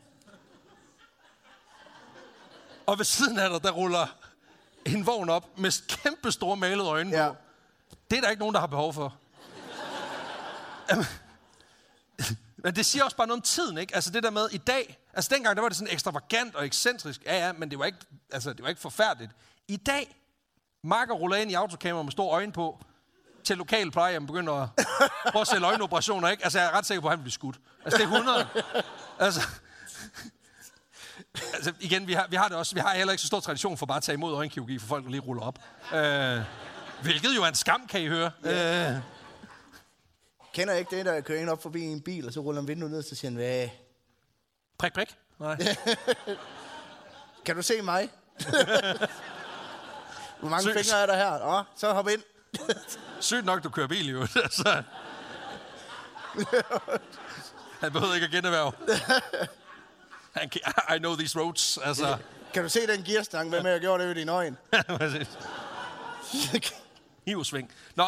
Og ved siden af dig, der ruller en vogn op med kæmpe store malede øjne Ja. på. Det er der ikke nogen, der har behov for. Men det siger også bare noget om tiden, ikke? Altså det der med i dag, altså dengang der var det sådan ekstravagant og ekscentrisk, ja ja, men det var ikke, altså, det var ikke forfærdeligt. I dag, Marker ruller ind i autokamera med store øjne på, til lokal plejehjem begynder at prøve at sælge øjenoperationer, ikke? Altså jeg er ret sikker på, at han bliver skudt. Altså det er 100. Altså, altså igen, vi har, vi har det også, vi har heller ikke så stor tradition for bare at tage imod øjenkirurgi, for folk der lige ruller op. Øh, hvilket jo er en skam, kan I høre. Øh, Kender ikke det, der kører en op forbi en bil, og så ruller han vinduet ned, så siger han, hvad? prik, prik. Nej. Kan du se mig? Hvor mange Sygt. fingre er der her? Åh, så hop ind. Sygt nok, du kører bil, jo. Altså. Han behøver ikke at generhverve. Han kan, I know these roads. Altså. Kan du se den gearstang? Hvad med, at gjorde det ved dine øjne? Præcis. Hivsving. Nå,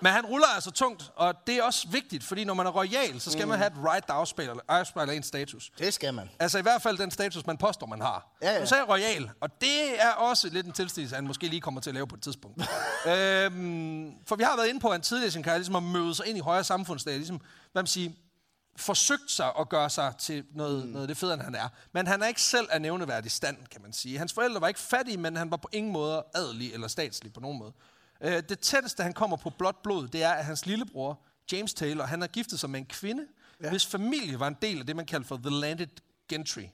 men han ruller altså tungt, og det er også vigtigt, fordi når man er royal, så skal mm. man have et right, der afspejler, afspejler ens status. det skal man. Altså i hvert fald den status, man påstår, man har. Ja, ja. Nu sagde jeg royal, og det er også lidt en tilstigelse, han måske lige kommer til at lave på et tidspunkt. øhm, for vi har været inde på, at han tidligere sin karriere ligesom at møde sig ind i højere samfundslag, ligesom, hvad man siger, forsøgt sig at gøre sig til noget, mm. noget af det federe, han er. Men han er ikke selv af nævneværdig stand, kan man sige. Hans forældre var ikke fattige, men han var på ingen måde adelig eller statslig på nogen måde. Øh, det tætteste, han kommer på blot blod, det er, at hans lillebror, James Taylor, han har giftet sig med en kvinde, ja. hvis familie var en del af det, man kalder for the landed gentry.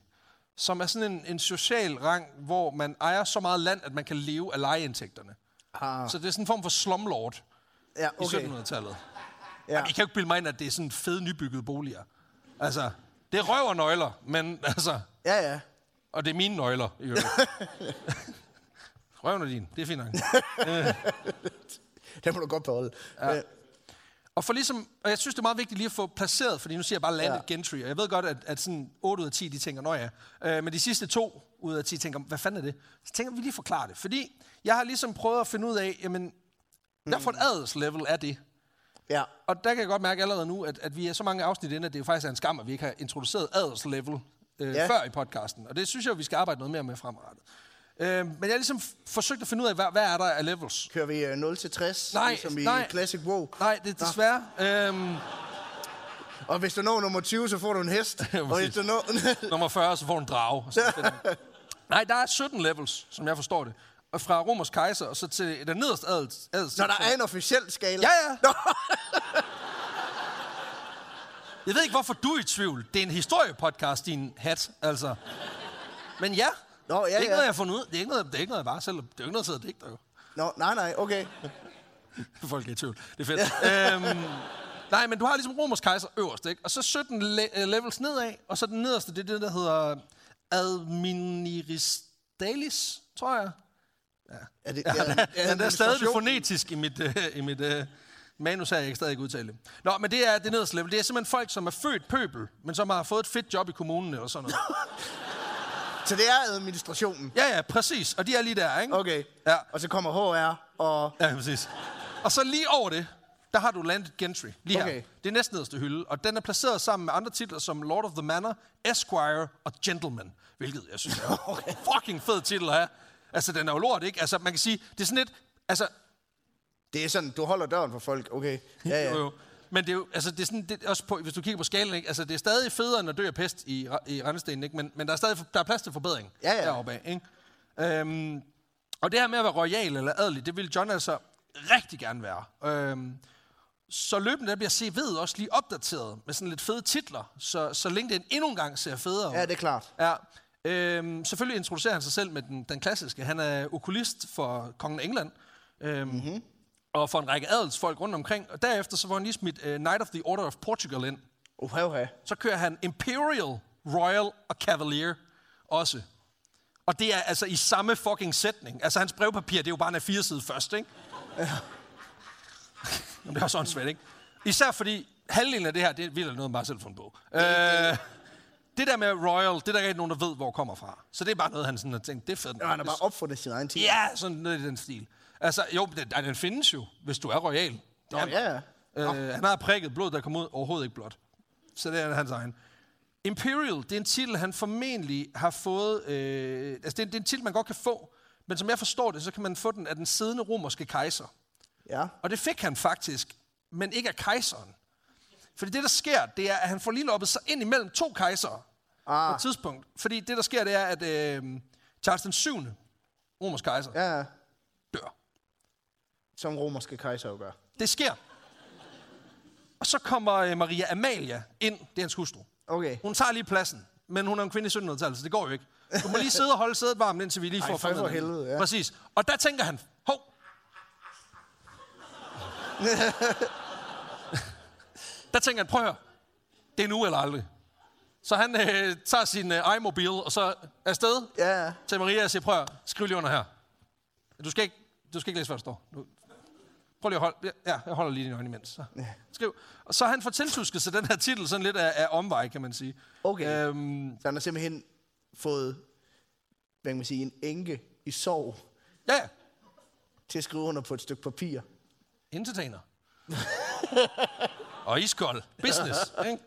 Som er sådan en, en social rang, hvor man ejer så meget land, at man kan leve af lejeindtægterne. Ah, Så det er sådan en form for slumlord ja, i okay. 1700-tallet. Ja. Jamen, I kan jo ikke bilde mig ind, at det er sådan fede nybyggede boliger. Altså, det er røv og nøgler, men altså... Ja, ja. Og det er mine nøgler, i øvrigt. Røven er din, det er fint nok. Den må du godt beholde. Ja. Øh, Og, for ligesom, og jeg synes, det er meget vigtigt lige at få placeret, fordi nu siger jeg bare landed Ja. gentry, og jeg ved godt, at, at sådan 8 ud af 10, de tænker, nå ja. Øh, men de sidste to ud af 10 tænker, hvad fanden er det? Så tænker vi lige forklare det. Fordi jeg har ligesom prøvet at finde ud af, jamen, hvad for et adelslevel er det? ja. Og der kan jeg godt mærke allerede nu, at, at vi er så mange afsnit inde, at det jo faktisk er en skam, at vi ikke har introduceret adelslevel øh, ja. før i podcasten. Og det synes jeg, vi skal arbejde noget mere med fremadrettet. Øh, men jeg har ligesom forsøgt at finde ud af, hvad, hvad er der af levels? Kører vi øh, 0 til 60, Nej, ligesom i nej. Classic WoW? Nej, det er desværre. Øhm, Og hvis du når nummer 20, så får du en hest. og hvis du når... nummer 40, så får du en drage. Nej, der er 17 levels, som jeg forstår det. Og fra Romers kejser, og så til den nederste adels. adels Når der er en officiel skala. Ja, ja. Jeg ved ikke, hvorfor du er i tvivl. Det er en historiepodcast, din hat, altså. Men ja, Nå, ja, det er ikke ja. noget, jeg har fundet ud. Det er ikke noget, det er ikke noget jeg bare selv. Det er ikke noget, jeg sidder og digter, jo. Nå, nej, nej, okay. Folk er i tvivl. Det er fedt. øhm, nej, men du har ligesom Romers kejser øverst, ikke? Og så 17 le- øh, levels nedad, og så den nederste, det er det, der hedder Administalis, tror jeg. Er det, Ja, ja, den, den er stadig fonetisk i mit, øh, i mit øh, manus her, jeg kan stadig ikke udtale det. Nå, men det er det nederste level. Det er simpelthen folk, som er født pøbel, men som har fået et fedt job i kommunen eller sådan noget. Så det er administrationen? Ja, ja, præcis. Og de er lige der, ikke? Okay. Ja. Og så kommer HR og... Ja, præcis. Og så lige over det, der har du Landed Gentry, lige Okay. her. Det er næsten nederste hylde, og den er placeret sammen med andre titler som Lord of the Manor, Esquire og Gentleman, hvilket jeg synes er okay. fucking fed titel at have. Altså, den er jo lort, ikke? Altså, man kan sige, det er sådan lidt... Altså, Det er sådan, du holder døren for folk, okay. Ja, ja. jo, jo. Men det er jo, altså, det er sådan, det er også på, hvis du kigger på skalen, ikke? Altså, det er stadig federe, end at dø af pest i, i Rendestenen, ikke? Men, men der er stadig der er plads til forbedring Ja, ja. deroppe af, ikke? Øhm, og det her med at være royal eller adelig, det vil John altså rigtig gerne være. Øhm, så løbende der bliver CV'et også lige opdateret med sådan lidt fede titler, så, så LinkedIn endnu en gang ser federe ja, det er klart. Ja. Øhm, selvfølgelig introducerer han sig selv med den, den klassiske. Han er okulist for kongen af England. Øhm, mm-hmm. Og for en række adelsfolk rundt omkring. Og derefter så får han lige smidt uh, Knight of the Order of Portugal ind. Uha, uha. Så kører han Imperial, Royal og Cavalier også. Og det er altså i samme fucking sætning. Altså hans brevpapir, det er jo bare en A4-side først, ikke? Jamen, det er også åndssvagt, ikke? Især fordi halvdelen af det her, det er vildt noget, man bare selv fundet på. Øh, det der med Royal, det er der ikke nogen, der ved, hvor kommer fra. Så det er bare noget, han sådan har tænkt, det er fedt. Ja, han har bare opfundet sin egen tid. Ja, sådan noget i den stil. Altså, jo, den, den findes jo, hvis du er royal. Nå, ja, ja. Øh, han har prikket blod, der kommer ud overhovedet ikke blot. Så det er hans egen. Imperial, det er en titel, han formentlig har fået... Øh, altså, det er, det er en titel, man godt kan få, men som jeg forstår det, så kan man få den af den siddende romerske kejser. Ja. Og det fik han faktisk, men ikke af kejseren. Fordi det, der sker, det er, at han får lige loppet sig ind imellem to kejsere Ah. på et tidspunkt. Fordi det, der sker, det er, at øh, Charles den 7. romersk kejser, Ja, ja. dør. Som romerske kejser gør. Det sker. Og så kommer øh, Maria Amalia ind, det er hans hustru. Okay. Hun tager lige pladsen, men hun er en kvinde i 1700-tallet, så det går jo ikke. Du må lige sidde og holde sædet varmt, indtil vi lige Ej, får fundet for helvede, ja. Præcis. Og der tænker han, hov. der tænker han, prøv at høre. Det er nu eller aldrig. Så han øh, tager sin øh, iMobil, og så afsted Ja, til Maria og siger, prøv at skriv lige under her. Du skal ikke, du skal ikke læse, hvad der står. Du, prøv lige at holde, ja, jeg holder lige dine øjne imens. Så. Skriv. Og så har han fået tiltusket sig den her titel sådan lidt af, af omvej, kan man sige. Okay. Øhm, Så han har simpelthen fået, hvad kan man sige, en enke i sorg ja, ja. til at skrive under på et stykke papir. Entertainer. og iskold. Business. ikke?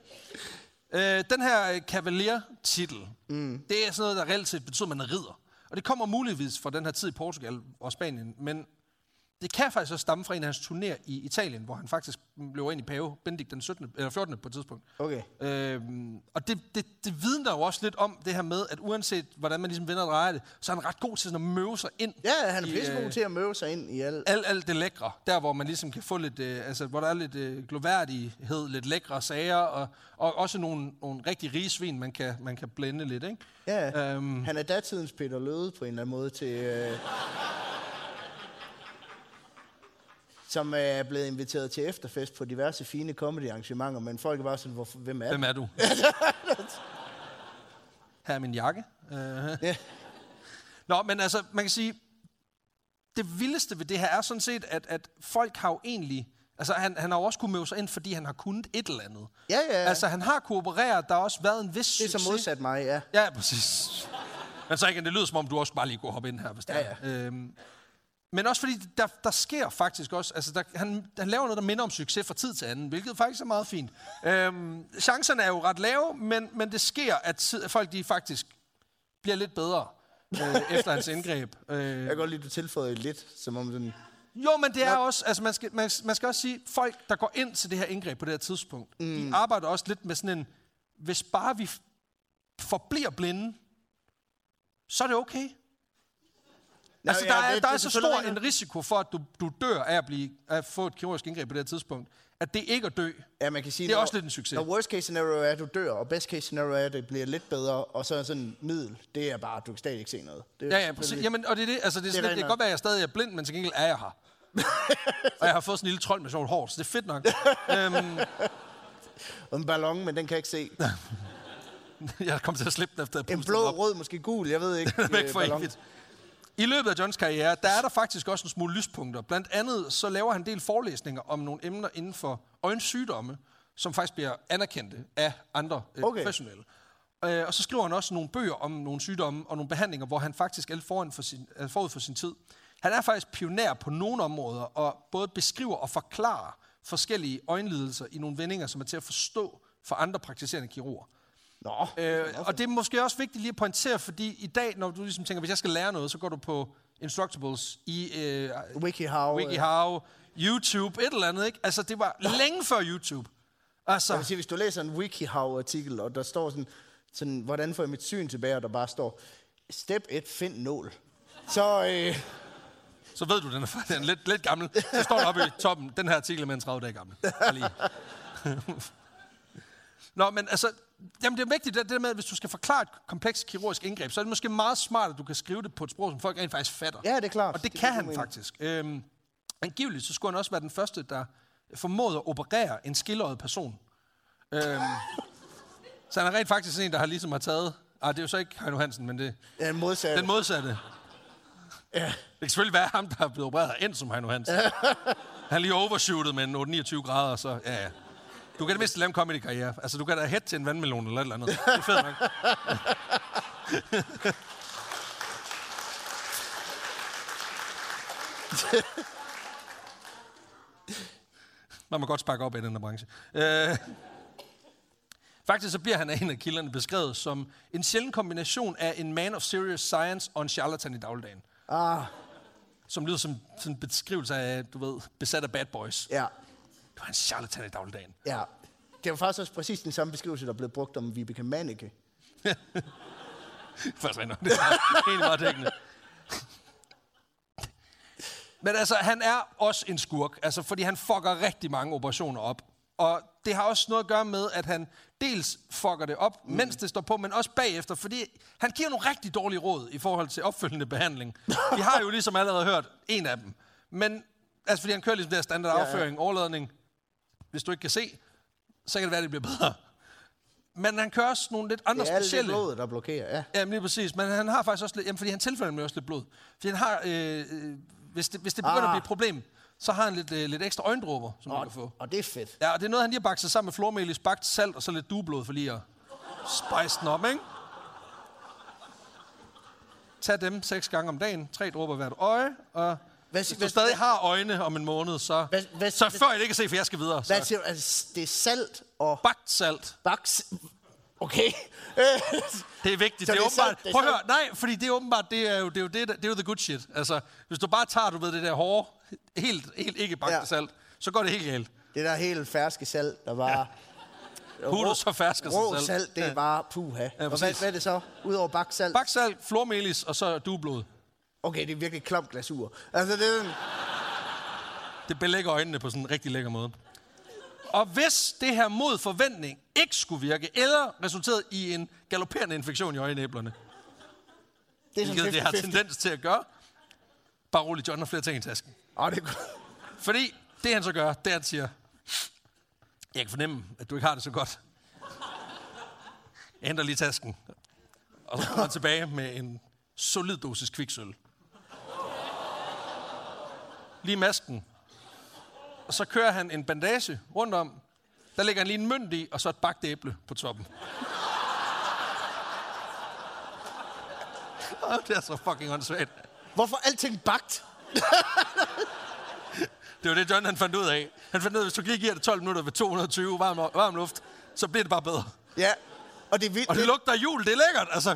Øh, den her øh, Cavalier-titel, mm. det er sådan noget, der reelt set betyder, at man er ridder. Og det kommer muligvis fra den her tid i Portugal og Spanien, men det kan faktisk også stamme fra en af hans turnéer i Italien, hvor han faktisk blev ind i pave, Benedikt den 17. eller 14. på et tidspunkt. Okay. Øhm, og det, det, det vidner jo også lidt om det her med, at uanset hvordan man ligesom vender og drejer det, så er han ret god til sådan at møve sig ind Ja, han er pissegod øh, til at møve sig ind i alt. alt, alt det lækre. Der, hvor man ligesom kan få lidt, øh, altså, hvor der er lidt øh, gloværdighed, lidt lækre sager, og, og også nogle, nogle rigtig rige svin, man kan, man kan blende lidt, ikke? Ja, Øhm. han er datidens Peter Løde på en eller anden måde til... Øh, som er blevet inviteret til efterfest på diverse fine comedy-arrangementer, men folk er bare sådan, Hvor, hvem er Hvem er du? Her er min jakke. Uh, Ja. Nå, men altså, man kan sige, det vildeste ved det her er sådan set, at, at folk har jo egentlig... Altså, han, han har jo også kunnet møde sig ind, fordi han har kunnet et eller andet. Ja, ja. Altså, han har kunne operere, der har også været en vis det er så succes. modsat mig, ja. Ja, præcis. Men så igen, det lyder som om, du også bare lige kunne hoppe ind her, hvis det Ja, er. Øhm, men også fordi, der, der sker faktisk også, altså der, han, han laver noget, der minder om succes fra tid til anden, hvilket faktisk er meget fint. Øhm, chancerne er jo ret lave, men, men det sker, at, tid, at folk de faktisk bliver lidt bedre øh, efter hans indgreb. Øh, Jeg kan godt lide, at du tilføjede lidt, som om den... jo, men det er også, altså man skal, man, man skal også sige, folk, der går ind til det her indgreb på det her tidspunkt, mm. de arbejder også lidt med sådan en, hvis bare vi forbliver blinde, så er det okay. Altså, der, ja, er, det- der det er så stor en risiko for, at du, du dør af at, blive, at få et kirurgisk indgreb på det her tidspunkt, at det ikke at dø, Ja, man kan sige, det er når- også lidt en succes. Når worst case scenario er, at du dør, og best case scenario er, at det bliver lidt bedre, og så er sådan middel, det er bare, at du kan stadig ikke se noget. Det Ja, ja, præcis. Jamen, og det er det, altså det er, Det sådan, det, kan godt være, at jeg stadig er blind, men til gengæld er jeg her. og jeg har fået sådan en lille trold med sjovt hår, så det er fedt nok. øhm, Og en ballon, men den kan jeg ikke se. jeg kommer til at slippe den efter at En blå, op. rød, måske gul, jeg ved ikke. væk øh, for ballon. evigt. I løbet af Johns karriere, der er der faktisk også en smule lyspunkter. Blandt andet så laver han en del forelæsninger om nogle emner inden for øjensygdomme, som faktisk bliver anerkendte af andre øh, Okay. professionelle. Øh, og så skriver han også nogle bøger om nogle sygdomme og nogle behandlinger, hvor han faktisk er foran for sin, er forud for sin tid. Han er faktisk pioner på nogle områder, og både beskriver og forklarer forskellige øjenlidelser i nogle vendinger, som er til at forstå for andre praktiserende kirurger. Nå, Øh, og det er måske også vigtigt lige at pointere, fordi i dag, når du ligesom tænker, hvis jeg skal lære noget, så går du på Instructables i øh, WikiHow. øh, WikiHow, YouTube, et eller andet, ikke? Altså, det var længe før YouTube. Altså, Jeg vil sige, hvis du læser en WikiHow-artikel, og der står sådan, sådan, hvordan får jeg mit syn tilbage, og der bare står, step 1, find nål. Så, øh, så ved du, den er, den er lidt, lidt gammel. Så står der oppe i toppen, den her artikel er med en 30 dage gammel. Nå, men altså, jamen det er vigtigt, det, det der med, at hvis du skal forklare et komplekst kirurgisk indgreb, så er det måske meget smart, at du kan skrive det på et sprog, som folk rent faktisk fatter. ja, det er klart. Og det, det kan han faktisk. Øhm, angiveligt, så skulle han også være den første, der formåede at operere en skilløjet person. Øhm, så han er rent faktisk en, der har ligesom har taget... Ah, det er jo så ikke Heino Hansen, men det Ja, modsat. den modsatte. Ja. Det kan selvfølgelig være ham, der er blevet opereret ind som Heino Hansen. Han er lige overshootet med en 8-29 grader, så ja, ja. Du kan det mindste lave en comedy-karriere. Altså, du kan da hætte til en vandmelon eller et eller andet. Det er fedt nok. Man må godt sparke op i den her branche. Øh, faktisk så bliver han af en af kilderne beskrevet som en sjælden kombination af en man of serious science og en charlatan i dagligdagen. Ah, Som lyder som sådan en beskrivelse af, du ved, besat af bad boys. ja, Du er en charlatan i dagligdagen. ja. Det var faktisk også præcis den samme beskrivelse, der blev brugt om Vibeke Mannicke. Først rent. Det er egentlig meget dækkende. Men altså, han er også en skurk, altså, fordi han fucker rigtig mange operationer op. Og det har også noget at gøre med, at han dels fucker det op, mm. mens det står på, men også bagefter, fordi han giver nogle rigtig dårlige råd i forhold til opfølgende behandling. Vi har jo ligesom allerede hørt en af dem. Men, altså fordi han kører ligesom det her standard afføring, overladning. Hvis du ikke kan se, så kan det være, at det bliver bedre. Men han kører også nogle lidt andre Det er specielle... blodet, der blokerer, ja. Ja, lige præcis. Men han har faktisk også lidt... Jamen, fordi han tilfælder med også lidt blod. Fordi han har... Øh, øh, hvis, det, hvis det begynder ah. at blive et problem, så har han lidt, øh, lidt ekstra øjendråber, som du kan få. Og, og det er fedt. Ja, og det er noget, han lige har bakset sammen med flormelis, bagt salt og så lidt dueblod for lige at spice den op, ikke? Tag dem seks gange om dagen, tre dråber hvert øje, og Hvad, hvis du hvad, stadig har øjne om en måned, så, Hvad- hvad- så hvad- før jeg kan se, for jeg skal videre. hvad Så. siger du? Altså, det er salt og Bagt salt. baks. Okay. Det er vigtigt. Så det er, det er åbenbart, sandt, det er prøv at høre, nej, fordi det er åbenbart, det er jo, det er jo, det, det er jo the good shit. Altså, hvis du bare tager, du ved, det der hårde, helt, helt ikke bagte Ja. ja. salt, så går det helt galt. det der helt ferske salt, der var... Hulet så fersk og så Rå salt. salt, det er bare puha. og hvad, hvad er det så? Udover baksalt? Bagt salt, flormelis og så dueblod. Okay, det er virkelig klam glasur. Altså, det er. Det belægger øjnene på sådan en rigtig lækker måde. Og hvis det her mod forventning ikke skulle virke, eller resulterede i en galopperende infektion i øjenæblerne, Det er det har 50-50. tendens til at gøre, bare rolig, John har flere ting i tasken. Åh, det er. Fordi det han så gør, det er, han siger, jeg kan fornemme, at du ikke har det så godt. Jeg henter lige tasken. Og så kommer han tilbage med en solid dosis kviksøl. Lige masken. Og så kører han en bandage rundt om. Der lægger han lige en mønt i, og så et bagt æble på toppen. Åh, det er så fucking åndssvagt. Hvorfor alting bagt? Det var det, John han fandt ud af. Han fandt ud af, at hvis du lige giver det 12 minutter ved 220 varm, varm luft, så bliver det bare bedre. Ja. Og det, vildt, Og det lugter af jul, det er lækkert. Altså,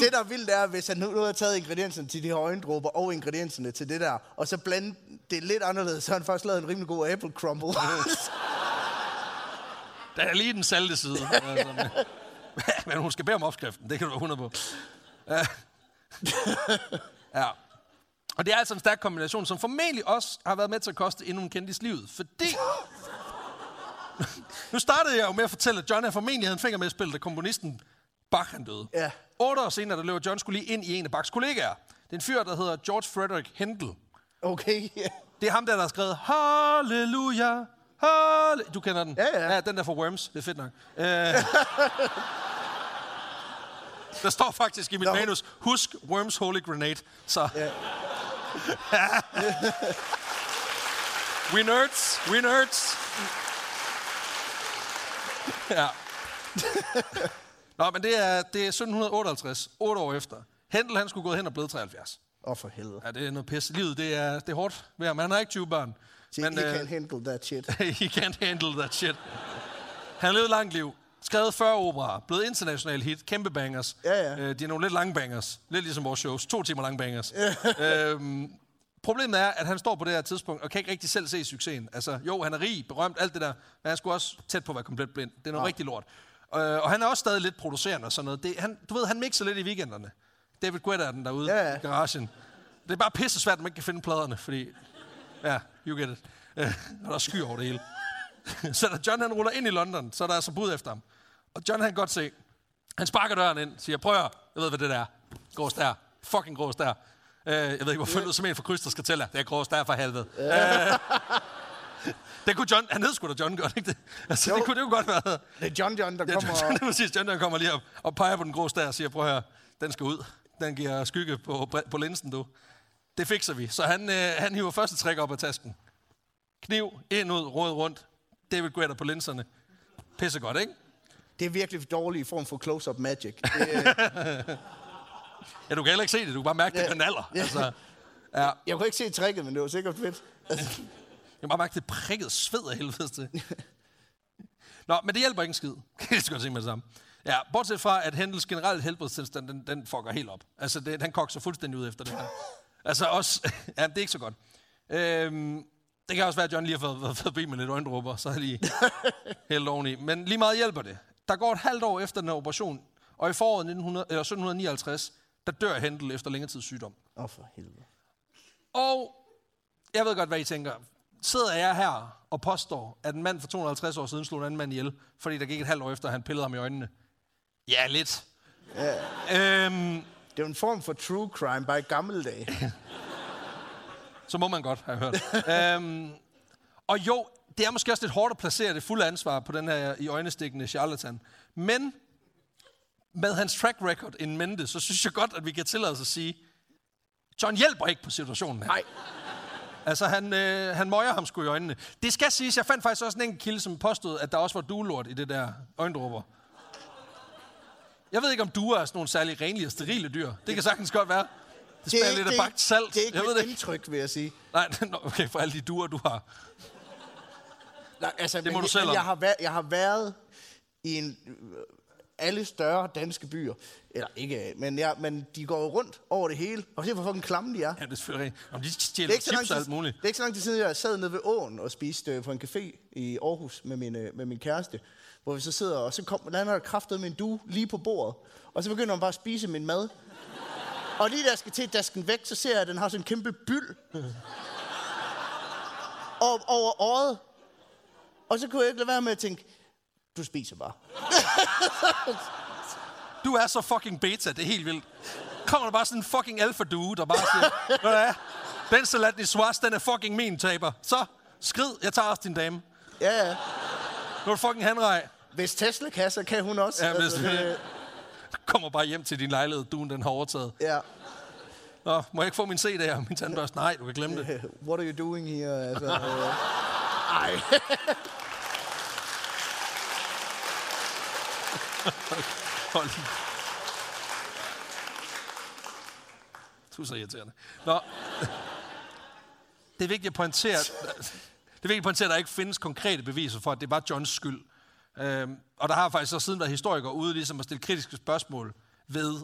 det, der er vildt, er, hvis han nu nu har taget ingredienserne til de her øjendråber og ingredienserne til det der, og så blande det lidt anderledes, så har han faktisk lavet en rimelig god apple crumble. der er lige den salte side. altså, men, hun skal bede om opskriften, det kan du være 100 på. Ja. ja. Og det er altså en stærk kombination, som formentlig også har været med til at koste endnu en kendis livet. Fordi... nu startede jeg jo med at fortælle, at John er formentlig havde en finger med i spillet, da komponisten Bach han døde. Ja. Otte år senere, der løber John skulle lige ind i en af Bachs kollegaer. Det er en fyr, der hedder George Frederick Händel. okay, ja. Det er ham der, der har skrevet Halleluja, halle... Du kender den? Ja, ja. ja den der for Worms. Det er fedt nok. Øh, der står faktisk i mit Nå. manus, husk Worms Holy Grenade. Så... Ja. we nerds, we nerds. ja. Nå, men det er, det er 1758, otte år efter. Händel, han skulle gå hen og blive 73. Åh, oh, for helvede. Ja, det er noget pisse. Livet, det er, det er hårdt ved ham. Han har ikke 20 børn. See, men, he can't handle that shit. he can't handle that shit. Han levede langt liv. Skrevet 40 operaer, blevet international hit, kæmpe bangers. Ja, ja. Øh, de er nogle lidt lange bangers. Lidt ligesom vores shows. To timer lange bangers. øhm, problemet er, at han står på det her tidspunkt og kan ikke rigtig selv se succesen. Altså, jo, han er rig, berømt, alt det der, men han skulle også tæt på at være komplet blind. Det er noget ja. rigtig lort. Øh, og han er også stadig lidt producerende og sådan noget. Det, han, du ved, han mixer lidt i weekenderne. David Guetta er den derude Ja, ja. i garagen. Det er bare pisse svært, at man ikke kan finde pladerne, fordi... Ja, you get it. Øh, og der er skyer over det hele. så da John han ruller ind i London, så er der altså bud efter ham. Og John han kan godt se, han sparker døren ind, siger, prøv at jeg ved, hvad det der er. Grås der. Fucking grås der. Øh, jeg ved ikke, hvorfor det som en fra kryds, der skal tælle. Det er grås der for helvede. Øh, det kunne John, han hed sgu da John, godt ikke det? Altså, Jo. det kunne det jo godt være. Det er John John, der Ja, kommer... John, præcis, John der kommer lige op og peger på den grå der og siger, prøv høre, den skal ud. Den giver skygge på, på linsen, du. Det fikser vi. Så han, øh, han hiver første træk op af tasken. Kniv, ind, ud, råd rundt. David Guetta på linserne. Pisse godt, ikke? Det er virkelig dårlig form for close-up magic. Det, øh, Ja, du kan heller ikke se det. Du kan bare mærke, det Ja. kan alder. Ja. Altså, ja, jeg kunne ikke se tricket, men det var sikkert fedt. Altså, jeg kan bare mærke, det prikket sved af helvede til. Nå, men det hjælper ikke en skid. Det skal jeg sige med det samme. Ja, bortset fra, at Hendels generelle helbredstilstand, den, den fucker helt op. Altså, det, han kokser fuldstændig ud efter det her. Altså også, ja, det er ikke så godt. Øhm, det kan også være, at John lige har fået, fået forbi med lidt øjendråber, så er lige helt oveni. Men lige meget hjælper det. Der går et halvt år efter den her operation, og i foråret 1900, eller 1759, der dør Hendel efter længere tids sygdom. Åh, oh, for helvede. Og jeg ved godt, hvad I tænker. Sidder jeg her og påstår, at en mand for 250 år siden slog en anden mand ihjel, fordi der gik et halvt år efter, at han pillede ham i øjnene? Ja, lidt. Ja. Øhm, Det er en form for true crime, bare i gamle dage. så må man godt have hørt. øhm, og jo, det er måske også lidt hårdt at placere det fulde ansvar på den her i øjnestikkende charlatan. Men med hans track record in mente, så synes jeg godt, at vi kan tillade os at sige, John hjælper ikke på situationen her. Nej, Altså, han, øh, han møjer ham sgu i øjnene. Det skal siges, jeg fandt faktisk også en enkelt kilde, som påstod, at der også var duelort i det der øjendråber. Jeg ved ikke, om duer er sådan nogle særlig renlige og sterile dyr. Det kan sagtens godt være. Det smager lidt af bagt salt. Det er ikke jeg ved det indtryk, vil jeg sige. Nej, okay, for alle de duer, du har. Nej, altså, Det må men, du selv om. jeg, har været, jeg har været i en, alle større danske byer. Eller ikke, men, jeg, men de går rundt over det hele. Og se, hvor fucking klamme de er. Ja, det er selvfølgelig. Om de Det er, stjæler chips og alt muligt. det er ikke så lang tid siden, jeg sad nede ved åen og spiste øh, på en café i Aarhus med min, øh, med min kæreste. Hvor vi så sidder, og så kom, lander der kraftet med en du lige på bordet. Og så begynder man bare at spise min mad. Og lige jeg skal til at daske den væk, så ser jeg, at den har sådan en kæmpe byld. og, over øjet. Og så kunne jeg ikke lade være med at tænke, du spiser bare. Du er så fucking beta, det er helt vildt. Kommer der bare sådan en fucking alfa due, der bare siger, hvad er? Den salat i swaz, den er fucking min taber. Så, skrid, jeg tager også din dame. Ja, ja. Nu er fucking henrej. Hvis Tesla kan, så kan hun også. Ja, hvis det, det- Kommer bare hjem til din lejlighed, duen den har overtaget. ja. Nå, må jeg ikke få min CD her, min tandbørste? Nej, du kan glemme det. What are you doing here? Altså, øh, ej. Hold. Du er så irriterende. Nå. Det er vigtigt at pointere, det er vigtigt at pointere, at der ikke findes konkrete beviser for, at det var Johns skyld. Øhm, og der har faktisk så siden været historikere ude ligesom at stille kritiske spørgsmål ved,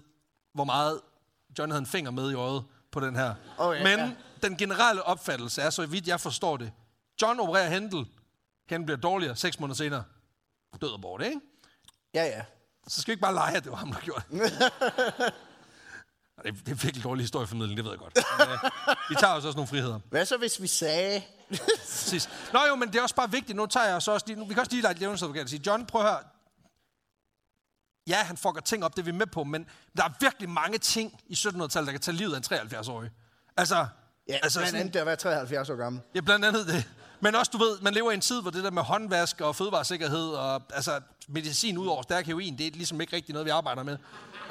hvor meget John havde en finger med i øjet på den her. Åh, ja, Men ja. den generelle opfattelse er, så vidt jeg forstår det, John opererer Hendel, han bliver dårligere seks måneder senere. Død og borte, ikke? Ja, ja. Så skal vi ikke bare lege, at det var ham, der gjorde det. Det, er, det er virkelig dårlig historieformidling, det ved jeg godt. Men, øh, vi tager os også nogle friheder. Hvad så, hvis vi sagde... Præcis. Nå jo, men det er også bare vigtigt. Nu tager jeg så også lige, nu, vi kan også lige lade Jævnens advokat og sige, John, prøv at høre. Ja, han fucker ting op, det er vi med på, men der er virkelig mange ting i 1700-tallet, der kan tage livet af en 73-årig. Altså, Ja, altså blandt andet det at være 73 år gammel. Ja, blandt andet det. Men også, du ved, man lever i en tid, hvor det der med håndvask og fødevaresikkerhed og altså, medicin ud over stærk heroin, det er ligesom ikke rigtig noget, vi arbejder med.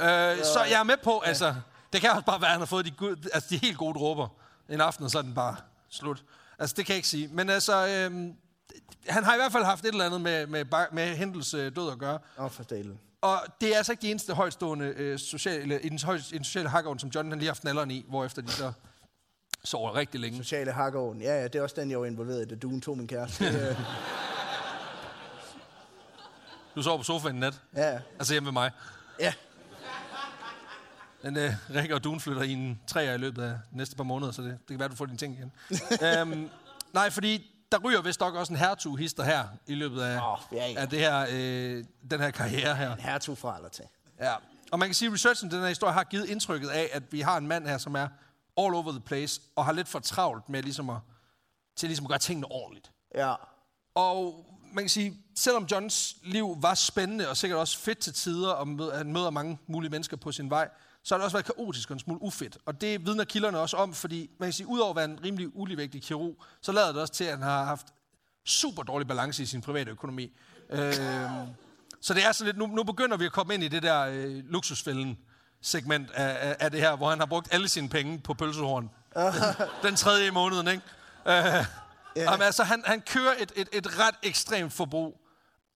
Øh, så jeg er med på, altså, det kan også bare være, at han har fået de, gode, altså, de helt gode dråber en aften, og så er den bare slut. Altså, det kan jeg ikke sige. Men altså, øh, han har i hvert fald haft et eller andet med, med, med Hendels øh, død at gøre. Oh, for delen. Og det er altså ikke de eneste højtstående øh, sociale, i den, høj, i den sociale hakkeovn, som John han lige har haft nalderen i, hvorefter de så sover rigtig længe. Sociale hakkeovn. Ja, ja, det er også den, jeg var involveret i, da duen tog min kæreste. Du sover på sofaen i nat. Ja, Altså hjemme ved mig. ja. Men øh, Rikke og Dun flytter i en træer i løbet af næste par måneder, så det, det kan være, du får dine ting igen. øhm, nej, fordi der ryger vist nok også en hertughister her i løbet af, Åh, ja, ja. af det her, øh, den her karriere her. Hertug fra eller til. Ja. Og man kan sige, at researchen den her historie har givet indtrykket af, at vi har en mand her, som er all over the place, og har lidt for travlt med ligesom at, til ligesom at gøre tingene ordentligt. Ja. Og man kan sige, selvom Johns liv var spændende og sikkert også fedt til tider, og han møder mange mulige mennesker på sin vej, så har det også været kaotisk og en smule ufedt. Og det vidner kilderne også om, fordi man kan sige, udover at være en rimelig uligevægtig kirurg, så lader det også til, at han har haft super dårlig balance i sin private økonomi. øhm, så det er sådan lidt, nu, nu begynder vi at komme ind i det der øh, luksusfælden segment af, af, af det her, hvor han har brugt alle sine penge på pølsehorn. Den tredje i måneden, ikke? Øh, Jamen, altså, han, han kører et, et, et ret ekstremt forbrug.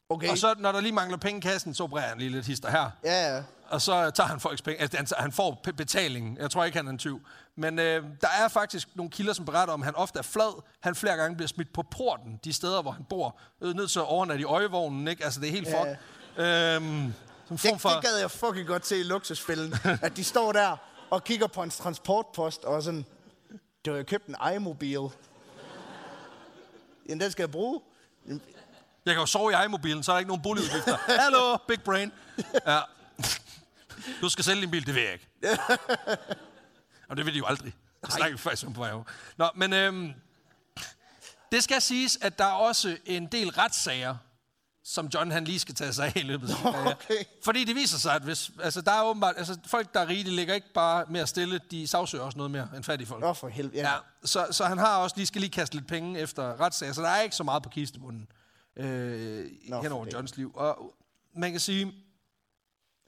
Okay. Og så, når der lige mangler penge i kassen, så opererer han lige lidt hister her. Ja, ja. Og så tager han folks penge. Altså, han, han får betaling. Jeg tror ikke, han er en tyv. Men øh, der er faktisk nogle kilder, som beretter om, at han ofte er flad. Han flere gange bliver smidt på porten, de steder, hvor han bor. Øh, nødt til at overnatte i øjevognen, ikke? Altså, det er helt Ja. fuck. Øhm, som form Det, for... det gad jeg fucking godt se i luksusfælden. at de står der og kigger på en transportpost og sådan, du har jo købt en iMobil. Jamen, den skal jeg bruge. Jeg kan jo sove i iMobilen, så er der ikke nogen boligudgifter. Hallo, big brain. Ja. Du skal sælge din bil, det ved jeg ikke. Og det vil de jo aldrig. Det snakker vi faktisk om på vej. Nå, men øhm, det skal siges, at der er også en del retssager, som John han lige skal tage sig af i løbet af. Okay. Fordi det viser sig, at hvis, altså, der er åbenbart, altså, folk, der er rige, de ligger ikke bare mere stille, de sagsøger også noget mere end fattige folk. Åh, for helvede. Ja. Ja, så, så han har også lige skal lige kaste lidt penge efter retssager, så der er ikke så meget på kistebunden øh, Nå, hen over. Johns liv. Og man kan sige,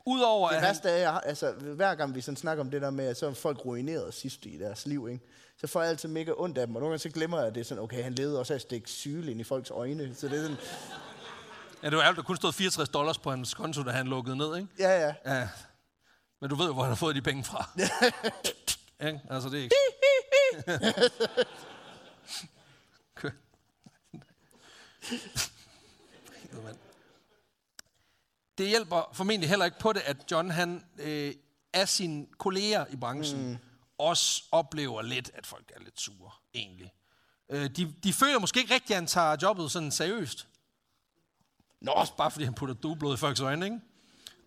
udover Det at han, værste er, jeg, altså, hver gang vi sådan snakker om det der med, at så er folk ruineret sidst i deres liv, ikke? så får jeg altid mega ondt af dem, og nogle gange så glemmer jeg, at det er sådan, okay, han levede også af at stikke syge ind i folks øjne, så det er sådan, ja, det var ærligt, der kun stod 64 dollars på hans konto, da han lukkede ned, ikke? ja, ja. Ja. Men du ved jo, hvor han har fået de penge fra. ikke? Altså, det er ikke... Det hjælper formentlig heller ikke på det, at John han øh, af sine kolleger i branchen mm. også oplever lidt, at folk er lidt sure, egentlig. Øh, de, de føler måske ikke rigtigt, at han tager jobbet sådan seriøst. Nå, også bare fordi han putter dueblod i folks øjne, ikke?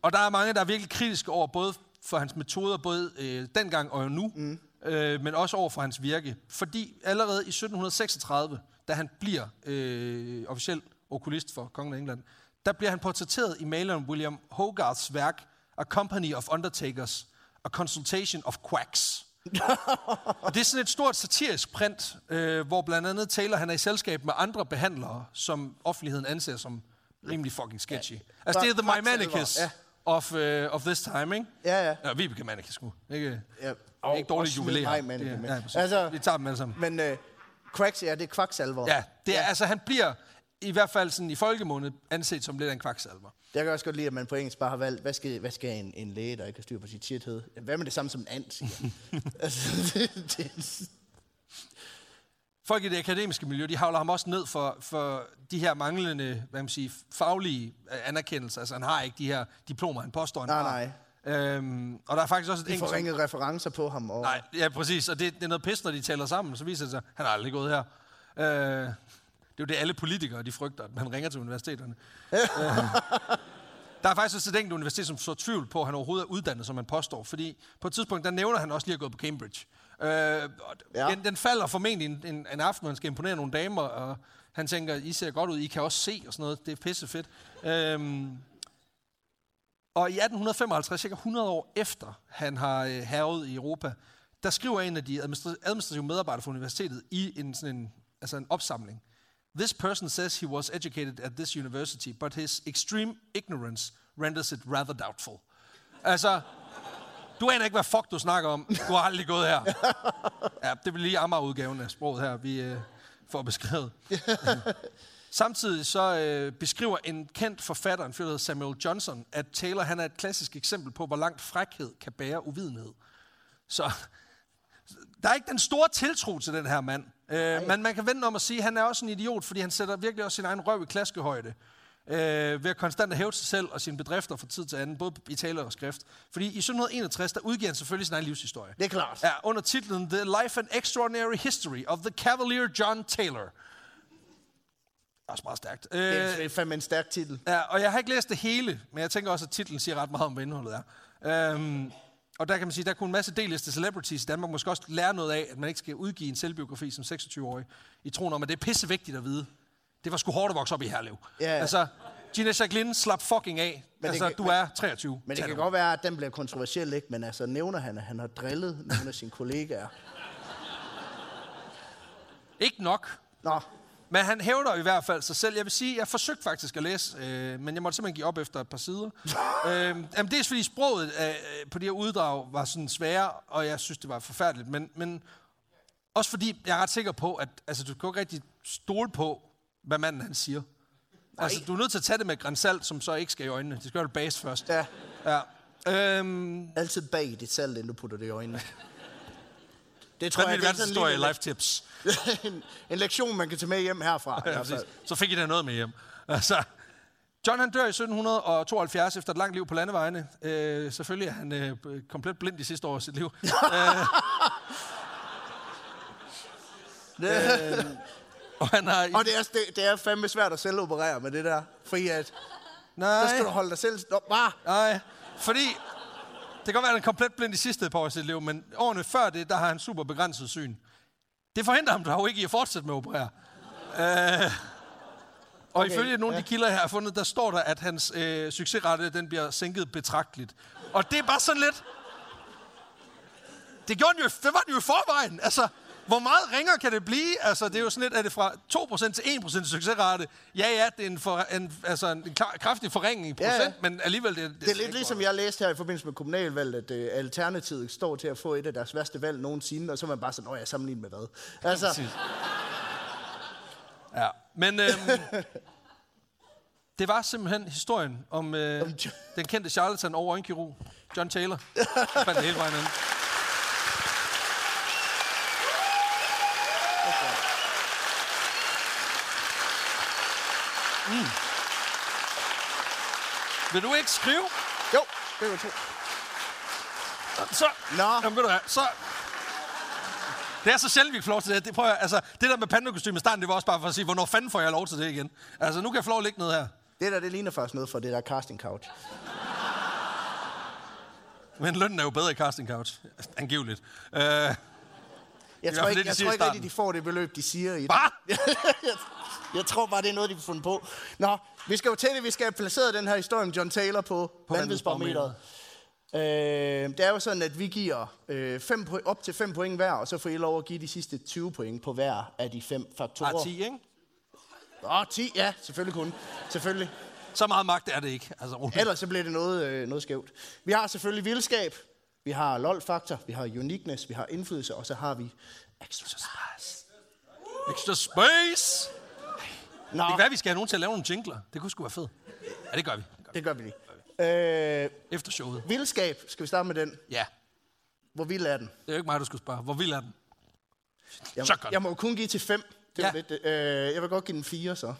Og der er mange, der er virkelig kritiske over, både for hans metoder, både øh, dengang og nu, mm. øh, men også over for hans virke. Fordi allerede i 1736, da han bliver øh, officiel okulist for kongen af England, der bliver han portrætteret i maleren William Hogarths værk A Company of Undertakers, A Consultation of Quacks. og det er sådan et stort satirisk print, øh, hvor blandt andet Taylor han er i selskab med andre behandlere, som offentligheden anser som rimelig fucking sketchy. Ja. Altså det er The Mymanicus Ja. of, uh, of this time, ikke? Ja, ja. Ja, Vibeke Manicus nu. Ikke, ja. ikke dårligt jubilæer. mand, Det- ja. Altså- Vi tager dem alle sammen. Men øh, cracks, ja, det er kvaksalver. Ja, det er, ja. altså han bliver i hvert fald sådan i folkemåned anset som lidt af en kvaksalver. Jeg kan også godt lide, at man på engelsk bare har valgt, hvad skal, hvad skal en, en læge, der ikke har styr på sit shit hed? Hvad med det samme som en and, siger? altså, det, det, Folk i det akademiske miljø, de havler ham også ned for, for de her manglende hvad man siger, faglige anerkendelser. Altså han har ikke de her diplomer, han påstår, han Nej, har. nej. Øhm, og der er faktisk også et de enkelt... ringet referencer på ham. Og, Nej, ja, præcis. Og det, det er noget pis, når de taler sammen. Så viser det sig, at han har aldrig gået her. Øh, det er jo det, alle politikere de frygter, at man ringer til universiteterne. øh, der er faktisk også et enkelt universitet, som så tvivl på, at han overhovedet er uddannet, som han påstår. Fordi på et tidspunkt, der nævner han også lige at gå på Cambridge. Øh, Ja. den, den falder formentlig en, en, en aften, hvor han skal imponere nogle damer, og han tænker, I ser godt ud, I kan også se og sådan noget. Det er pisse fedt. Øh, og i 1855, cirka 100 år efter han har øh, hervet i Europa, der skriver en af de administra- administrative medarbejdere fra universitetet i en, sådan en, altså en opsamling. This person says he was educated at this university, but his extreme ignorance renders it rather doubtful. Altså, du aner ikke, hvad fuck du snakker om. Du har aldrig gået her. Ja, det vil lige Amager-udgaven af sproget her, vi øh, får beskrevet. Samtidig så øh, beskriver en kendt forfatter, en fyr, der hedder Samuel Johnson, at Taylor han er et klassisk eksempel på, hvor langt frækhed kan bære uvidenhed. Så der er ikke den store tiltro til den her mand. Øh, men man kan vende om at sige, at han er også en idiot, fordi han sætter virkelig også sin egen røv i klaskehøjde. Øh, ved at konstant at hæve sig selv og sine bedrifter fra tid til anden, både i tale og skrift. Fordi i 1761, der udgiver han selvfølgelig sin egen livshistorie. Det er klart. Ja, under titlen The Life and Extraordinary History of the Cavalier John Taylor. Også meget stærkt. Det Øh, er- det er fandme en stærk titel. Ja, og jeg har ikke læst det hele, men jeg tænker også, at titlen siger ret meget om, hvad indholdet er. Øhm, og der kan man sige, der kunne en masse deliste celebrities i Danmark måske også lære noget af, at man ikke skal udgive en selvbiografi som 26-årig, i troen om, at det er pisse vigtigt at vide. Det var sgu hårdt at vokse op i Herlev. Ja. Altså, Gina Jacqueline slap fucking af. det altså, kan- du er 23. Men det kan godt være, at den bliver kontroversiel, ikke? Men altså, nævner han, at han har drillet nogle af sine kollegaer. Ikke nok. Nå, Men han hævder i hvert fald sig selv. Jeg vil sige, jeg forsøgte faktisk at læse, øh, men jeg måtte simpelthen give op efter et par sider. øh, jamen, dels fordi sproget øh, på de her uddrag var sådan svære, og jeg synes, det var forfærdeligt. Men, men også fordi jeg er ret sikker på, at altså, du kan ikke rigtig stole på, hvad manden han siger. Altså, du er nødt til at tage det med grænsalt, som så ikke skal i øjnene. Det skal være base først. ja. Ja. Øhm, Altid bag dit salt, inden du putter det i øjnene. Det tror er jeg, det er sådan lille- life tips? en, en lektion, man kan tage med hjem herfra. Ja. Så fik I da noget med hjem. Altså, John han dør i 1772 efter et langt liv på landevejene. Øh, selvfølgelig er han øh, komplet blind de sidste år af sit liv. Det, Og han har... og det er, det, det er fandme svært at selv operere med det der. Fordi at, nej, så skal du holde dig selv... Nå, bare. nej, fordi... Det kan godt være, at han er komplet blind de sidste par år af sit liv, men årene før det, der har han super begrænset syn. Det forhindrer ham dog ikke i at fortsætte med at operere. Øh, og Okay, ifølge nogle af de kilder, jeg har fundet, der står der, at hans øh, succesrate den bliver sænket betragteligt. Og det er bare sådan lidt... Det, gjorde den jo, det var den jo i forvejen. Altså, hvor meget ringer kan det blive? Altså, det er jo sådan lidt, er det fra 2% til 1% succesrate? Ja, ja, det er en, for, en, altså en klar, kraftig forringning i procent, Ja, ja, men alligevel... Det, det, Det er lidt ligesom jeg læste her i forbindelse med kommunalvalget, at uh, Alternativet står til at få et af deres værste valg nogensinde, og så er man bare sådan, åh, jeg sammenligner med hvad? Altså, Præcis. Ja, men øhm, det var simpelthen historien om øh, Om den kendte charlatan over øjenkirurg, John Taylor. Jeg fandt det hele vejen ind. Mm. Vil du ikke skrive? jo, det var to. Så, Nå. Jamen, ved du hvad, så... Det er så sjældent, vi får lov til det. det prøver jeg, altså, det der med pandakostyme i starten, det var også bare for at sige, hvornår fanden får jeg lov til det igen? Altså, nu kan jeg få lov at ligge ned her. Det der, det ligner faktisk noget fra det der casting couch. Men lønnen er jo bedre i casting couch. Angiveligt. Øh, Jeg tror ikke, jeg tror ikke rigtig, starten. de får det beløb, de siger i det. Hvad? jeg, tror bare, det er noget, de har fundet på. Nå, vi skal jo til det. Vi skal have placeret den her historie om John Taylor på, på vanvidsbarometeret. Øh, det er jo sådan, at vi giver øh, fem, po- op til 5 point hver, og så får I lov at give de sidste 20 point på hver af de fem faktorer. Ah, 10, ikke? Åh, 10, ja, selvfølgelig kun. Selvfølgelig. Så meget magt er det ikke. Altså. Ellers så bliver det noget, øh, noget skævt. Vi har selvfølgelig vildskab, vi har lol-faktor, vi har uniqueness, vi har indflydelse, og så har vi extra spice. Extra space! Nå, Det kan være, vi skal have nogen til at lave nogle jingler. Det kunne sgu være fedt. Ja, det gør vi. Det gør vi. det gør vi lige. Øh, Efter showet. vildskab, skal vi starte med den? Ja. Hvor vild er den? Det er jo ikke mig, du skulle spørge. Hvor vild er den? Jeg, Shotgun. jeg må kun give til 5. Det Ja. lidt, øh, jeg vil godt give den 4 så.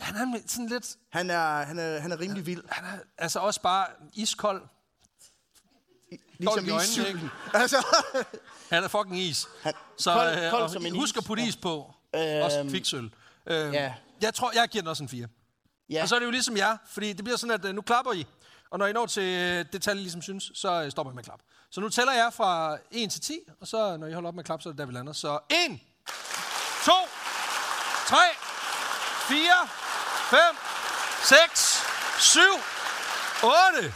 Han er sådan lidt... Han er, han er, han er rimelig vild. Han er altså også bare iskold. Ligesom i øjnene, iscyklen. Altså, Han er fucking is. Han- så kold- øh, kold som en husk at is. putte is på. Øhm, også kviksøl. Øh, ja. Jeg tror, jeg giver den også en 4. ja. Og så er det jo ligesom jer, fordi det bliver sådan, at øh, nu klapper I. Og når I når til øh, det tal, I ligesom synes, så øh, stopper I med at klappe. Så nu tæller jeg fra 1 til 10, og så når I holder op med at klappe, så er det der, vi lander. Så 1, 2, 3, 4, 5, 6, 7, 8.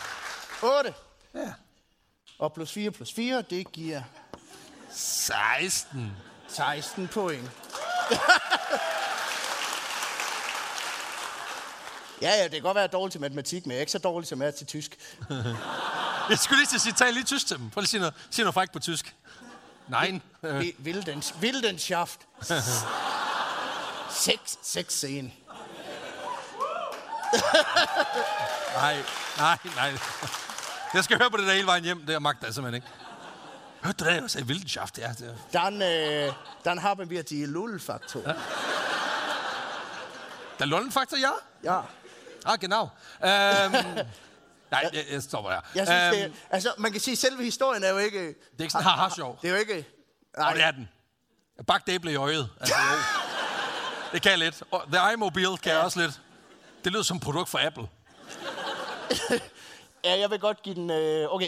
8. Ja. Og plus 4 plus 4, det giver 16. 16 point. ja, ja, det kan godt være dårligt til matematik, men jeg er ikke så dårlig som jeg er til tysk. Jeg skulle lige til at sige, tag lige tysk til dem. Prøv lige at sige noget, sige noget frækt på tysk. Nej. Øh, Wildens, Wildenschaft. Seks, seks scene. nej, nej, nej. Jeg skal høre på det der hele vejen hjem. Det er magter jeg simpelthen ikke. Hørte du det, jeg sagde Wildenschaft? Ja, det er... Dann, äh, dann haben wir die Lull-Faktor. Der er Lollen faktor, ja. Ja. Ah, genau. Øhm, nej, jeg, jeg stopper her. Jeg synes, Øhm, det, er- altså, man kan sige, at selve historien er jo ikke... det er ikke sådan haha sjov. Det er jo ikke... Og det er den. Bak det i øjet. Altså, jo. Det kan jeg lidt. Og The iMobile kan jeg også lidt. Det lyder som produkt fra Apple. Ja, jeg vil godt give den... Øh, okay,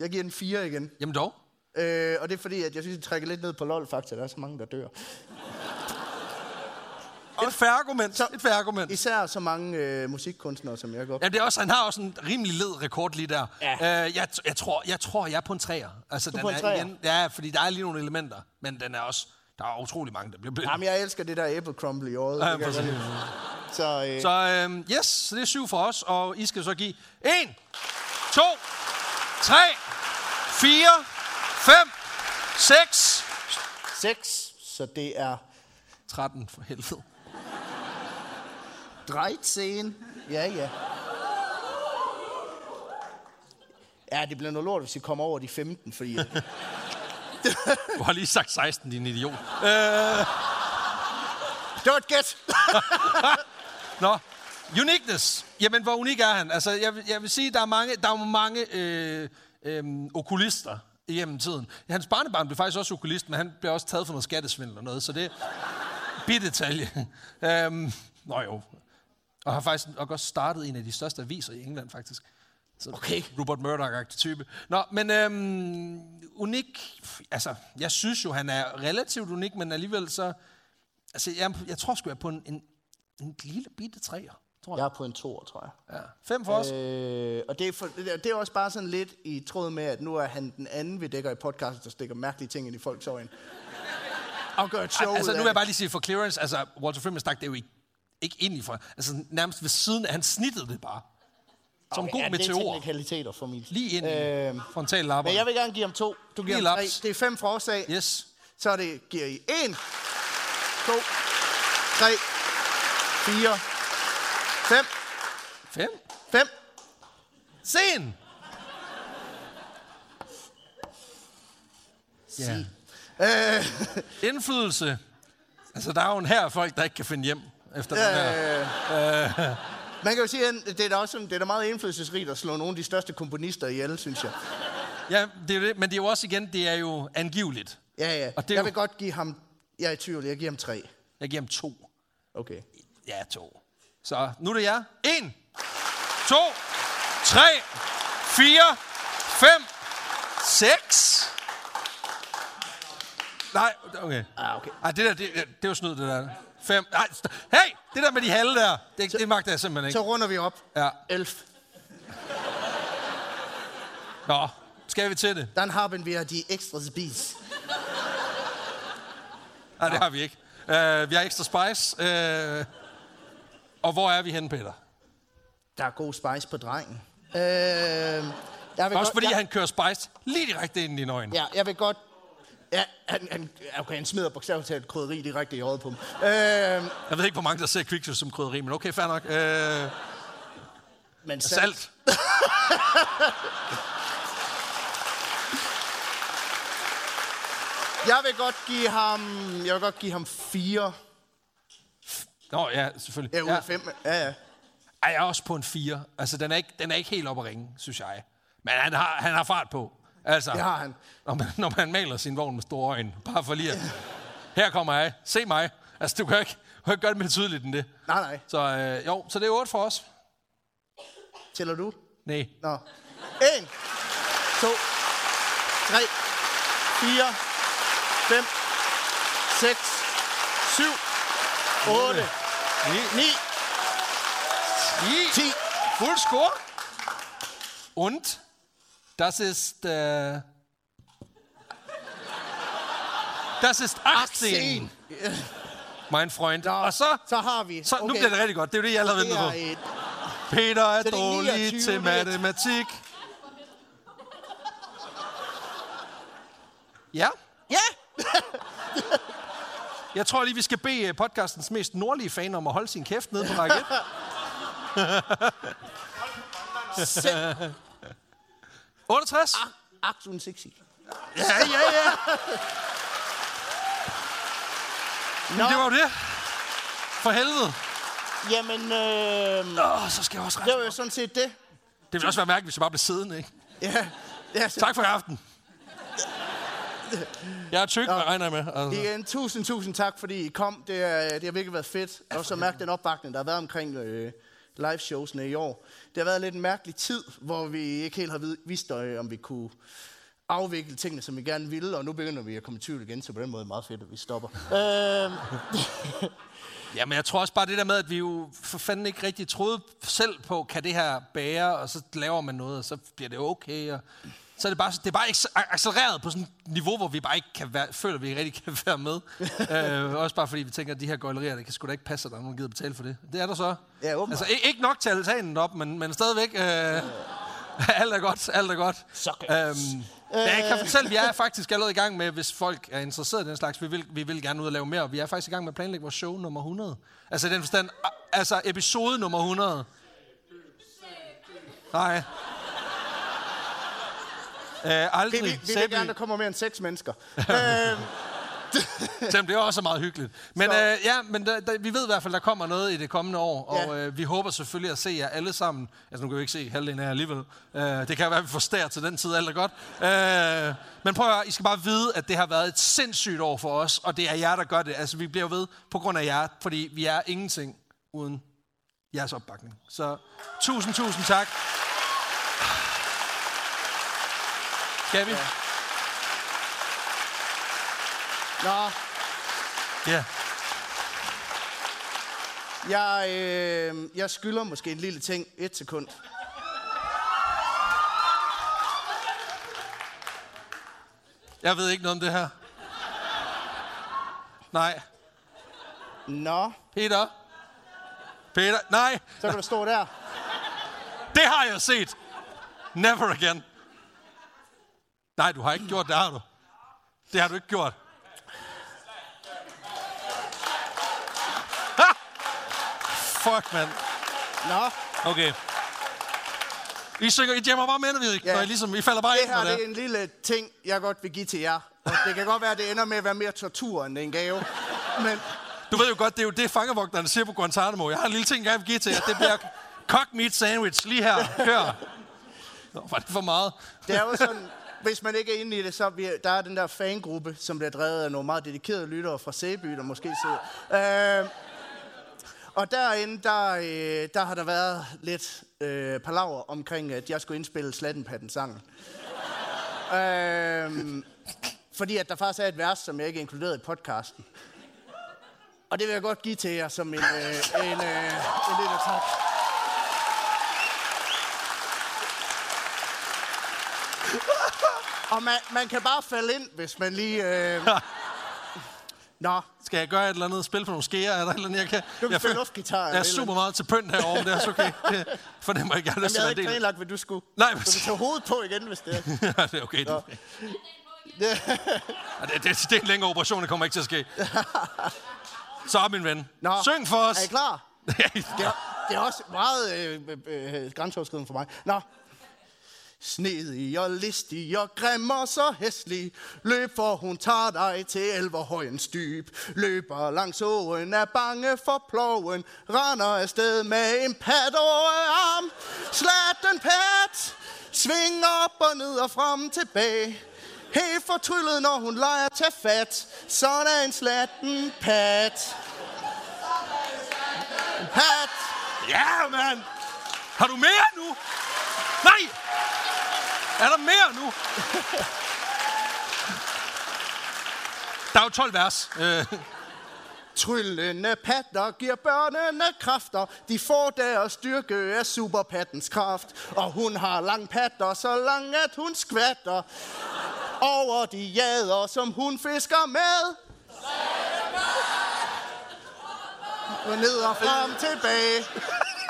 jeg, giver den 4 igen. Jamen dog. Øh, og det er fordi, at jeg synes, det trækker lidt ned på LOL, faktisk. Der er så mange, der dør. Et færre argument. Så- Et færre argument. Især så mange øh, musikkunstnere, som jeg godt... Ja, det er også, han har også en rimelig led rekord lige der. Ja. Øh, jeg, jeg, tror, jeg tror, jeg er på en træer. Altså, Du den på en er treer? Igen, ja, fordi der er lige nogle elementer, men den er også... Der er utrolig mange, der bliver blind. Jamen, jeg elsker det der æble crumble i året. Ja, det præcis. så, øh, Så øhm, yes, så det er syv for os, og I skal så give 1, 2, 3, 4, 5, 6, 6, så det er 13 for helvede. 13. Ja, ja. Ja, det bliver noget lort, hvis I kommer over de 15, fordi... Du har lige sagt 16, din idiot. det var et gæt! Nå, uniqueness. Jamen, hvor unik er han? Altså, jeg, vil- jeg vil sige, der er mange, der er mange øh, øh, okulister igennem tiden. Hans barnebarn blev faktisk også okulist, men han blev også taget for noget skattesvindel og noget, så det er bidetalje. øhm, nå jo. Og har faktisk nok også startet en af de største aviser i England, faktisk. Så Okay. Rupert Murdoch-agtig type. Nå, men øhm, unik... Altså, jeg synes jo, han er relativt unik, men alligevel så... Altså, jeg, jeg tror sgu, jeg er på en, en, en lille bitte træer, tror Jeg jeg. er på en toer, tror jeg. Ja. Fem for os. Øh, og det er, for, det, er, det er også bare sådan lidt i tråd med, at nu er han den anden, vi dækker i podcast, der stikker mærkelige ting ind i folks øjne. Og gør et show altså, nu vil jeg bare lige sige, for clearance, altså, Walter Freeman stak det jo ikke, ikke ind i for... Altså, nærmest ved siden af, han snittede det bare. Som Okay, god ja, Det er meteor. for mig. Lige ind i Øh, frontallapper. men jeg vil gerne give ham to. Du giver ham tre. Det er fem for os af. Yes. Så det, giver I en, to, tre, fire, fem, Fem. fem. Sen. Ja. Øh, Indflydelse. Altså, der er jo en her folk, der ikke kan finde hjem efter den her. Man kan jo sige, at det er da også sådan, det er da meget indflydelsesrigt at slå nogle af de største komponister ihjel, synes jeg. Ja, det er det. Men det er jo også igen, det er jo angiveligt. Ja, ja. Og det jeg jo- vil godt give ham... Jeg er i tvivl, jeg giver ham tre. Jeg giver ham to. Okay. Ja, to. Så nu er det jer. En, to, tre, fire, fem, seks. Nej, okay. Ah, okay. Ej, det der, det, det jo snyd, det der. Fem. Nej, hey, det der med de halve der, det, det magter jeg simpelthen Så ikke. runder vi op. Ja. Elf. Nå, skal vi til det? Dan haben wir die extra Bees. Nej, det har vi ikke. Uh, vi har ekstra spice. Uh, og hvor er vi henne, Peter? Der er god spice på drengen. Øh, jeg vil Også fordi jeg, han kører spice lige direkte ind i dine øjne. Ja, jeg vil godt... Ja, han, han, okay, han smider bogstaveligt talt krydderi direkte i øjet på ham. Øh, Jeg ved ikke, hvor mange der ser kviksøl som krydderi, men okay, fair nok. Uh, men salt. Jeg vil godt give ham... Jeg vil godt give ham fire. Nå, ja, selvfølgelig. Ja, ud af fem. Ja, ja. Ej, jeg er også på en 4. Altså, den er ikke, den er ikke helt op at ringe, synes jeg. Men han har, han har fart på. Altså, Det har han. Når man, når man maler sin vogn med store øjne. Bare for lige at... Her kommer jeg. Se mig. Altså, du kan ikke, du kan ikke gøre det mere tydeligt end det. Nej, nej. Så øh, jo, så det er 8 for os. Tæller du? Nej. Nå. En, to, tre, fire, fem, seks, syv, otte, 9. ni, 10. ti. Fuld score. Und das ist... Äh, das ist 18, mein Freund. Og så... Så har vi... Så, nu bliver det rigtig godt. Det er det, jeg havde det ventet på. et, Peter er er dårlig 29 til matematik. Ja, Ja! jeg tror lige, vi skal bede øh, podcastens mest nordlige fan om at holde sin kæft nede på række 1. Selv 68? 68. Ja, ja, ja. Nå, Det var jo det. For helvede. Jamen, øh, Åh, så skal jeg også det rejse var mig jo sådan set det. Det ville også være mærkeligt, hvis jeg bare blev siddende, ikke? Ja, ja så, Tak for i aften. Jeg er tyk, hvad regner jeg med. Altså. Igen, tusind, tusind tak, fordi I kom. Det, er, det har virkelig været fedt. Og så mærke den opbakning, der har været omkring øh, live-showsene i år. Det har været lidt en mærkelig tid, hvor vi ikke helt har vid- vidst, øh, om vi kunne afvikle tingene, som vi gerne ville. Og nu begynder vi at komme i tvivl igen, så på den måde er det meget fedt, at vi stopper. øh, Ja, men jeg tror også bare det der med, at vi jo for fanden ikke rigtig troede selv på, kan det her bære, og så laver man noget, og så bliver det okay. Og så er det bare, det er bare acce- accelereret på sådan et niveau, hvor vi bare ikke kan være, føler, at vi ikke rigtig kan være med. øh, også bare fordi vi tænker, at de her gøjlerier, det kan sgu da ikke passe, at der er nogen, der gider betale for det. Det er der så. Ja, åbenbart. Altså, ikke, ikke nok til altanen op, men, men stadigvæk... Øh, alt er godt, alt er godt. Så godt. Øhm, men jeg kan fortælle, at vi er faktisk allerede i gang med, hvis folk er interesseret i den slags, vi vil, vi vil gerne ud og lave mere, og vi er faktisk i gang med at planlægge vores show nummer 100. Altså i den forstand, altså episode nummer 100. Nej. Øh, aldrig. vi, vi, vi vil gerne, der kommer mere end seks mennesker. øh, Selvom det er også meget hyggeligt. Men Så- øh, ja, men der, der, vi ved i hvert fald, der kommer noget i det kommende år, og Ja. øh, vi håber selvfølgelig at se jer alle sammen. Altså nu kan vi ikke se halvdelen af jer alligevel. Øh, det kan være, at vi får stær til den tid, alt er godt. Øh, men prøv at høre, I skal bare vide, at det har været et sindssygt år for os, og det er jer, der gør det. Altså vi bliver ved på grund af jer, fordi vi er ingenting uden jeres opbakning. Så tusind, tusind tak. Skal vi? nå, Ja. jeg, øh, jeg skylder måske en lille ting. Et sekund. Jeg ved ikke noget om det her. Nej. Nå, Peter? Peter? Nej, så kan du stå der. det har jeg set. Never again. Nej, du har ikke gjort det, har du? Det har du ikke gjort. Ha! Fuck, mand. Nå, Okay. I synger, I jammer bare med, når vi, Ja. når I, ligesom, I falder bare det ind, her det det er. en lille ting, jeg godt vil give til jer. Og det kan godt være, at det ender med at være mere tortur, end en gave. Men Du ved jo godt, det er jo det, fangevogterne siger på Guantanamo. Jeg har en lille ting, jeg vil give til jer. Det bliver cock meat sandwich lige her. Hør. Nå, var det for meget? det er jo sådan, hvis man ikke er inde i det, så vi, der er den der fangruppe, som bliver drevet af nogle meget dedikerede lyttere fra Sæby, der måske sidder. Øh, og derinde, der, øh, der har der været lidt øh, palaver omkring, at jeg skulle indspille Slattenpatten-sangen. øh, fordi at der faktisk er et vers, som jeg ikke inkluderede i podcasten. Og det vil jeg godt give til jer som en, øh, en, øh, en lille tak. Og man, man kan bare falde ind, hvis man lige... Øh... Nå, Skal jeg gøre et eller andet? Spil på nogle skeer? Er der et eller andet, jeg kan? Du kan jeg spille luftguitar Jeg er eller super et meget til pynt herovre, men det er også okay. Det fornemmer jeg, lyst Jamen, jeg havde ikke planlagt, hvad du skulle. Nej, Du men... kan tage hovedet på igen, hvis det er. Ja, det er okay. Du. Det, Det, det, det er en længere operation, det kommer ikke til at ske. Så, min ven. Nå, Syng for os. er I klar? Det er, det er også meget øh, øh, øh, grænseoverskridende for mig. Nå. Snedig og listig og grim og så hæslig Løb for hun tager dig til elverhøjens dyb. Løber langs åen er bange for ploven. Render afsted med en pat over arm. Slatten pat Sving op og ned og frem tilbage. Helt fortryllet når hun leger til fat. Sådan en slatten pat. Pat. Ja, mand. Har du mere nu? Er der mere nu? Der er jo 12 vers. Øh, Tryllende patter giver børnene kræfter. De får deres styrke af superpattens kraft. Og hun har lang patter, så lang at hun skvatter. Over de jader, som hun fisker med. Og ned og frem tilbage.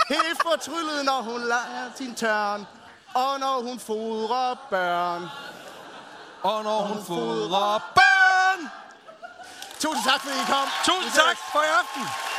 Helt fortryllet, når hun lader sin tørn. Og når hun fodrer børn. og når hun fodrer børn. Tusind tak, fordi I kom. Tusind tak for i aften.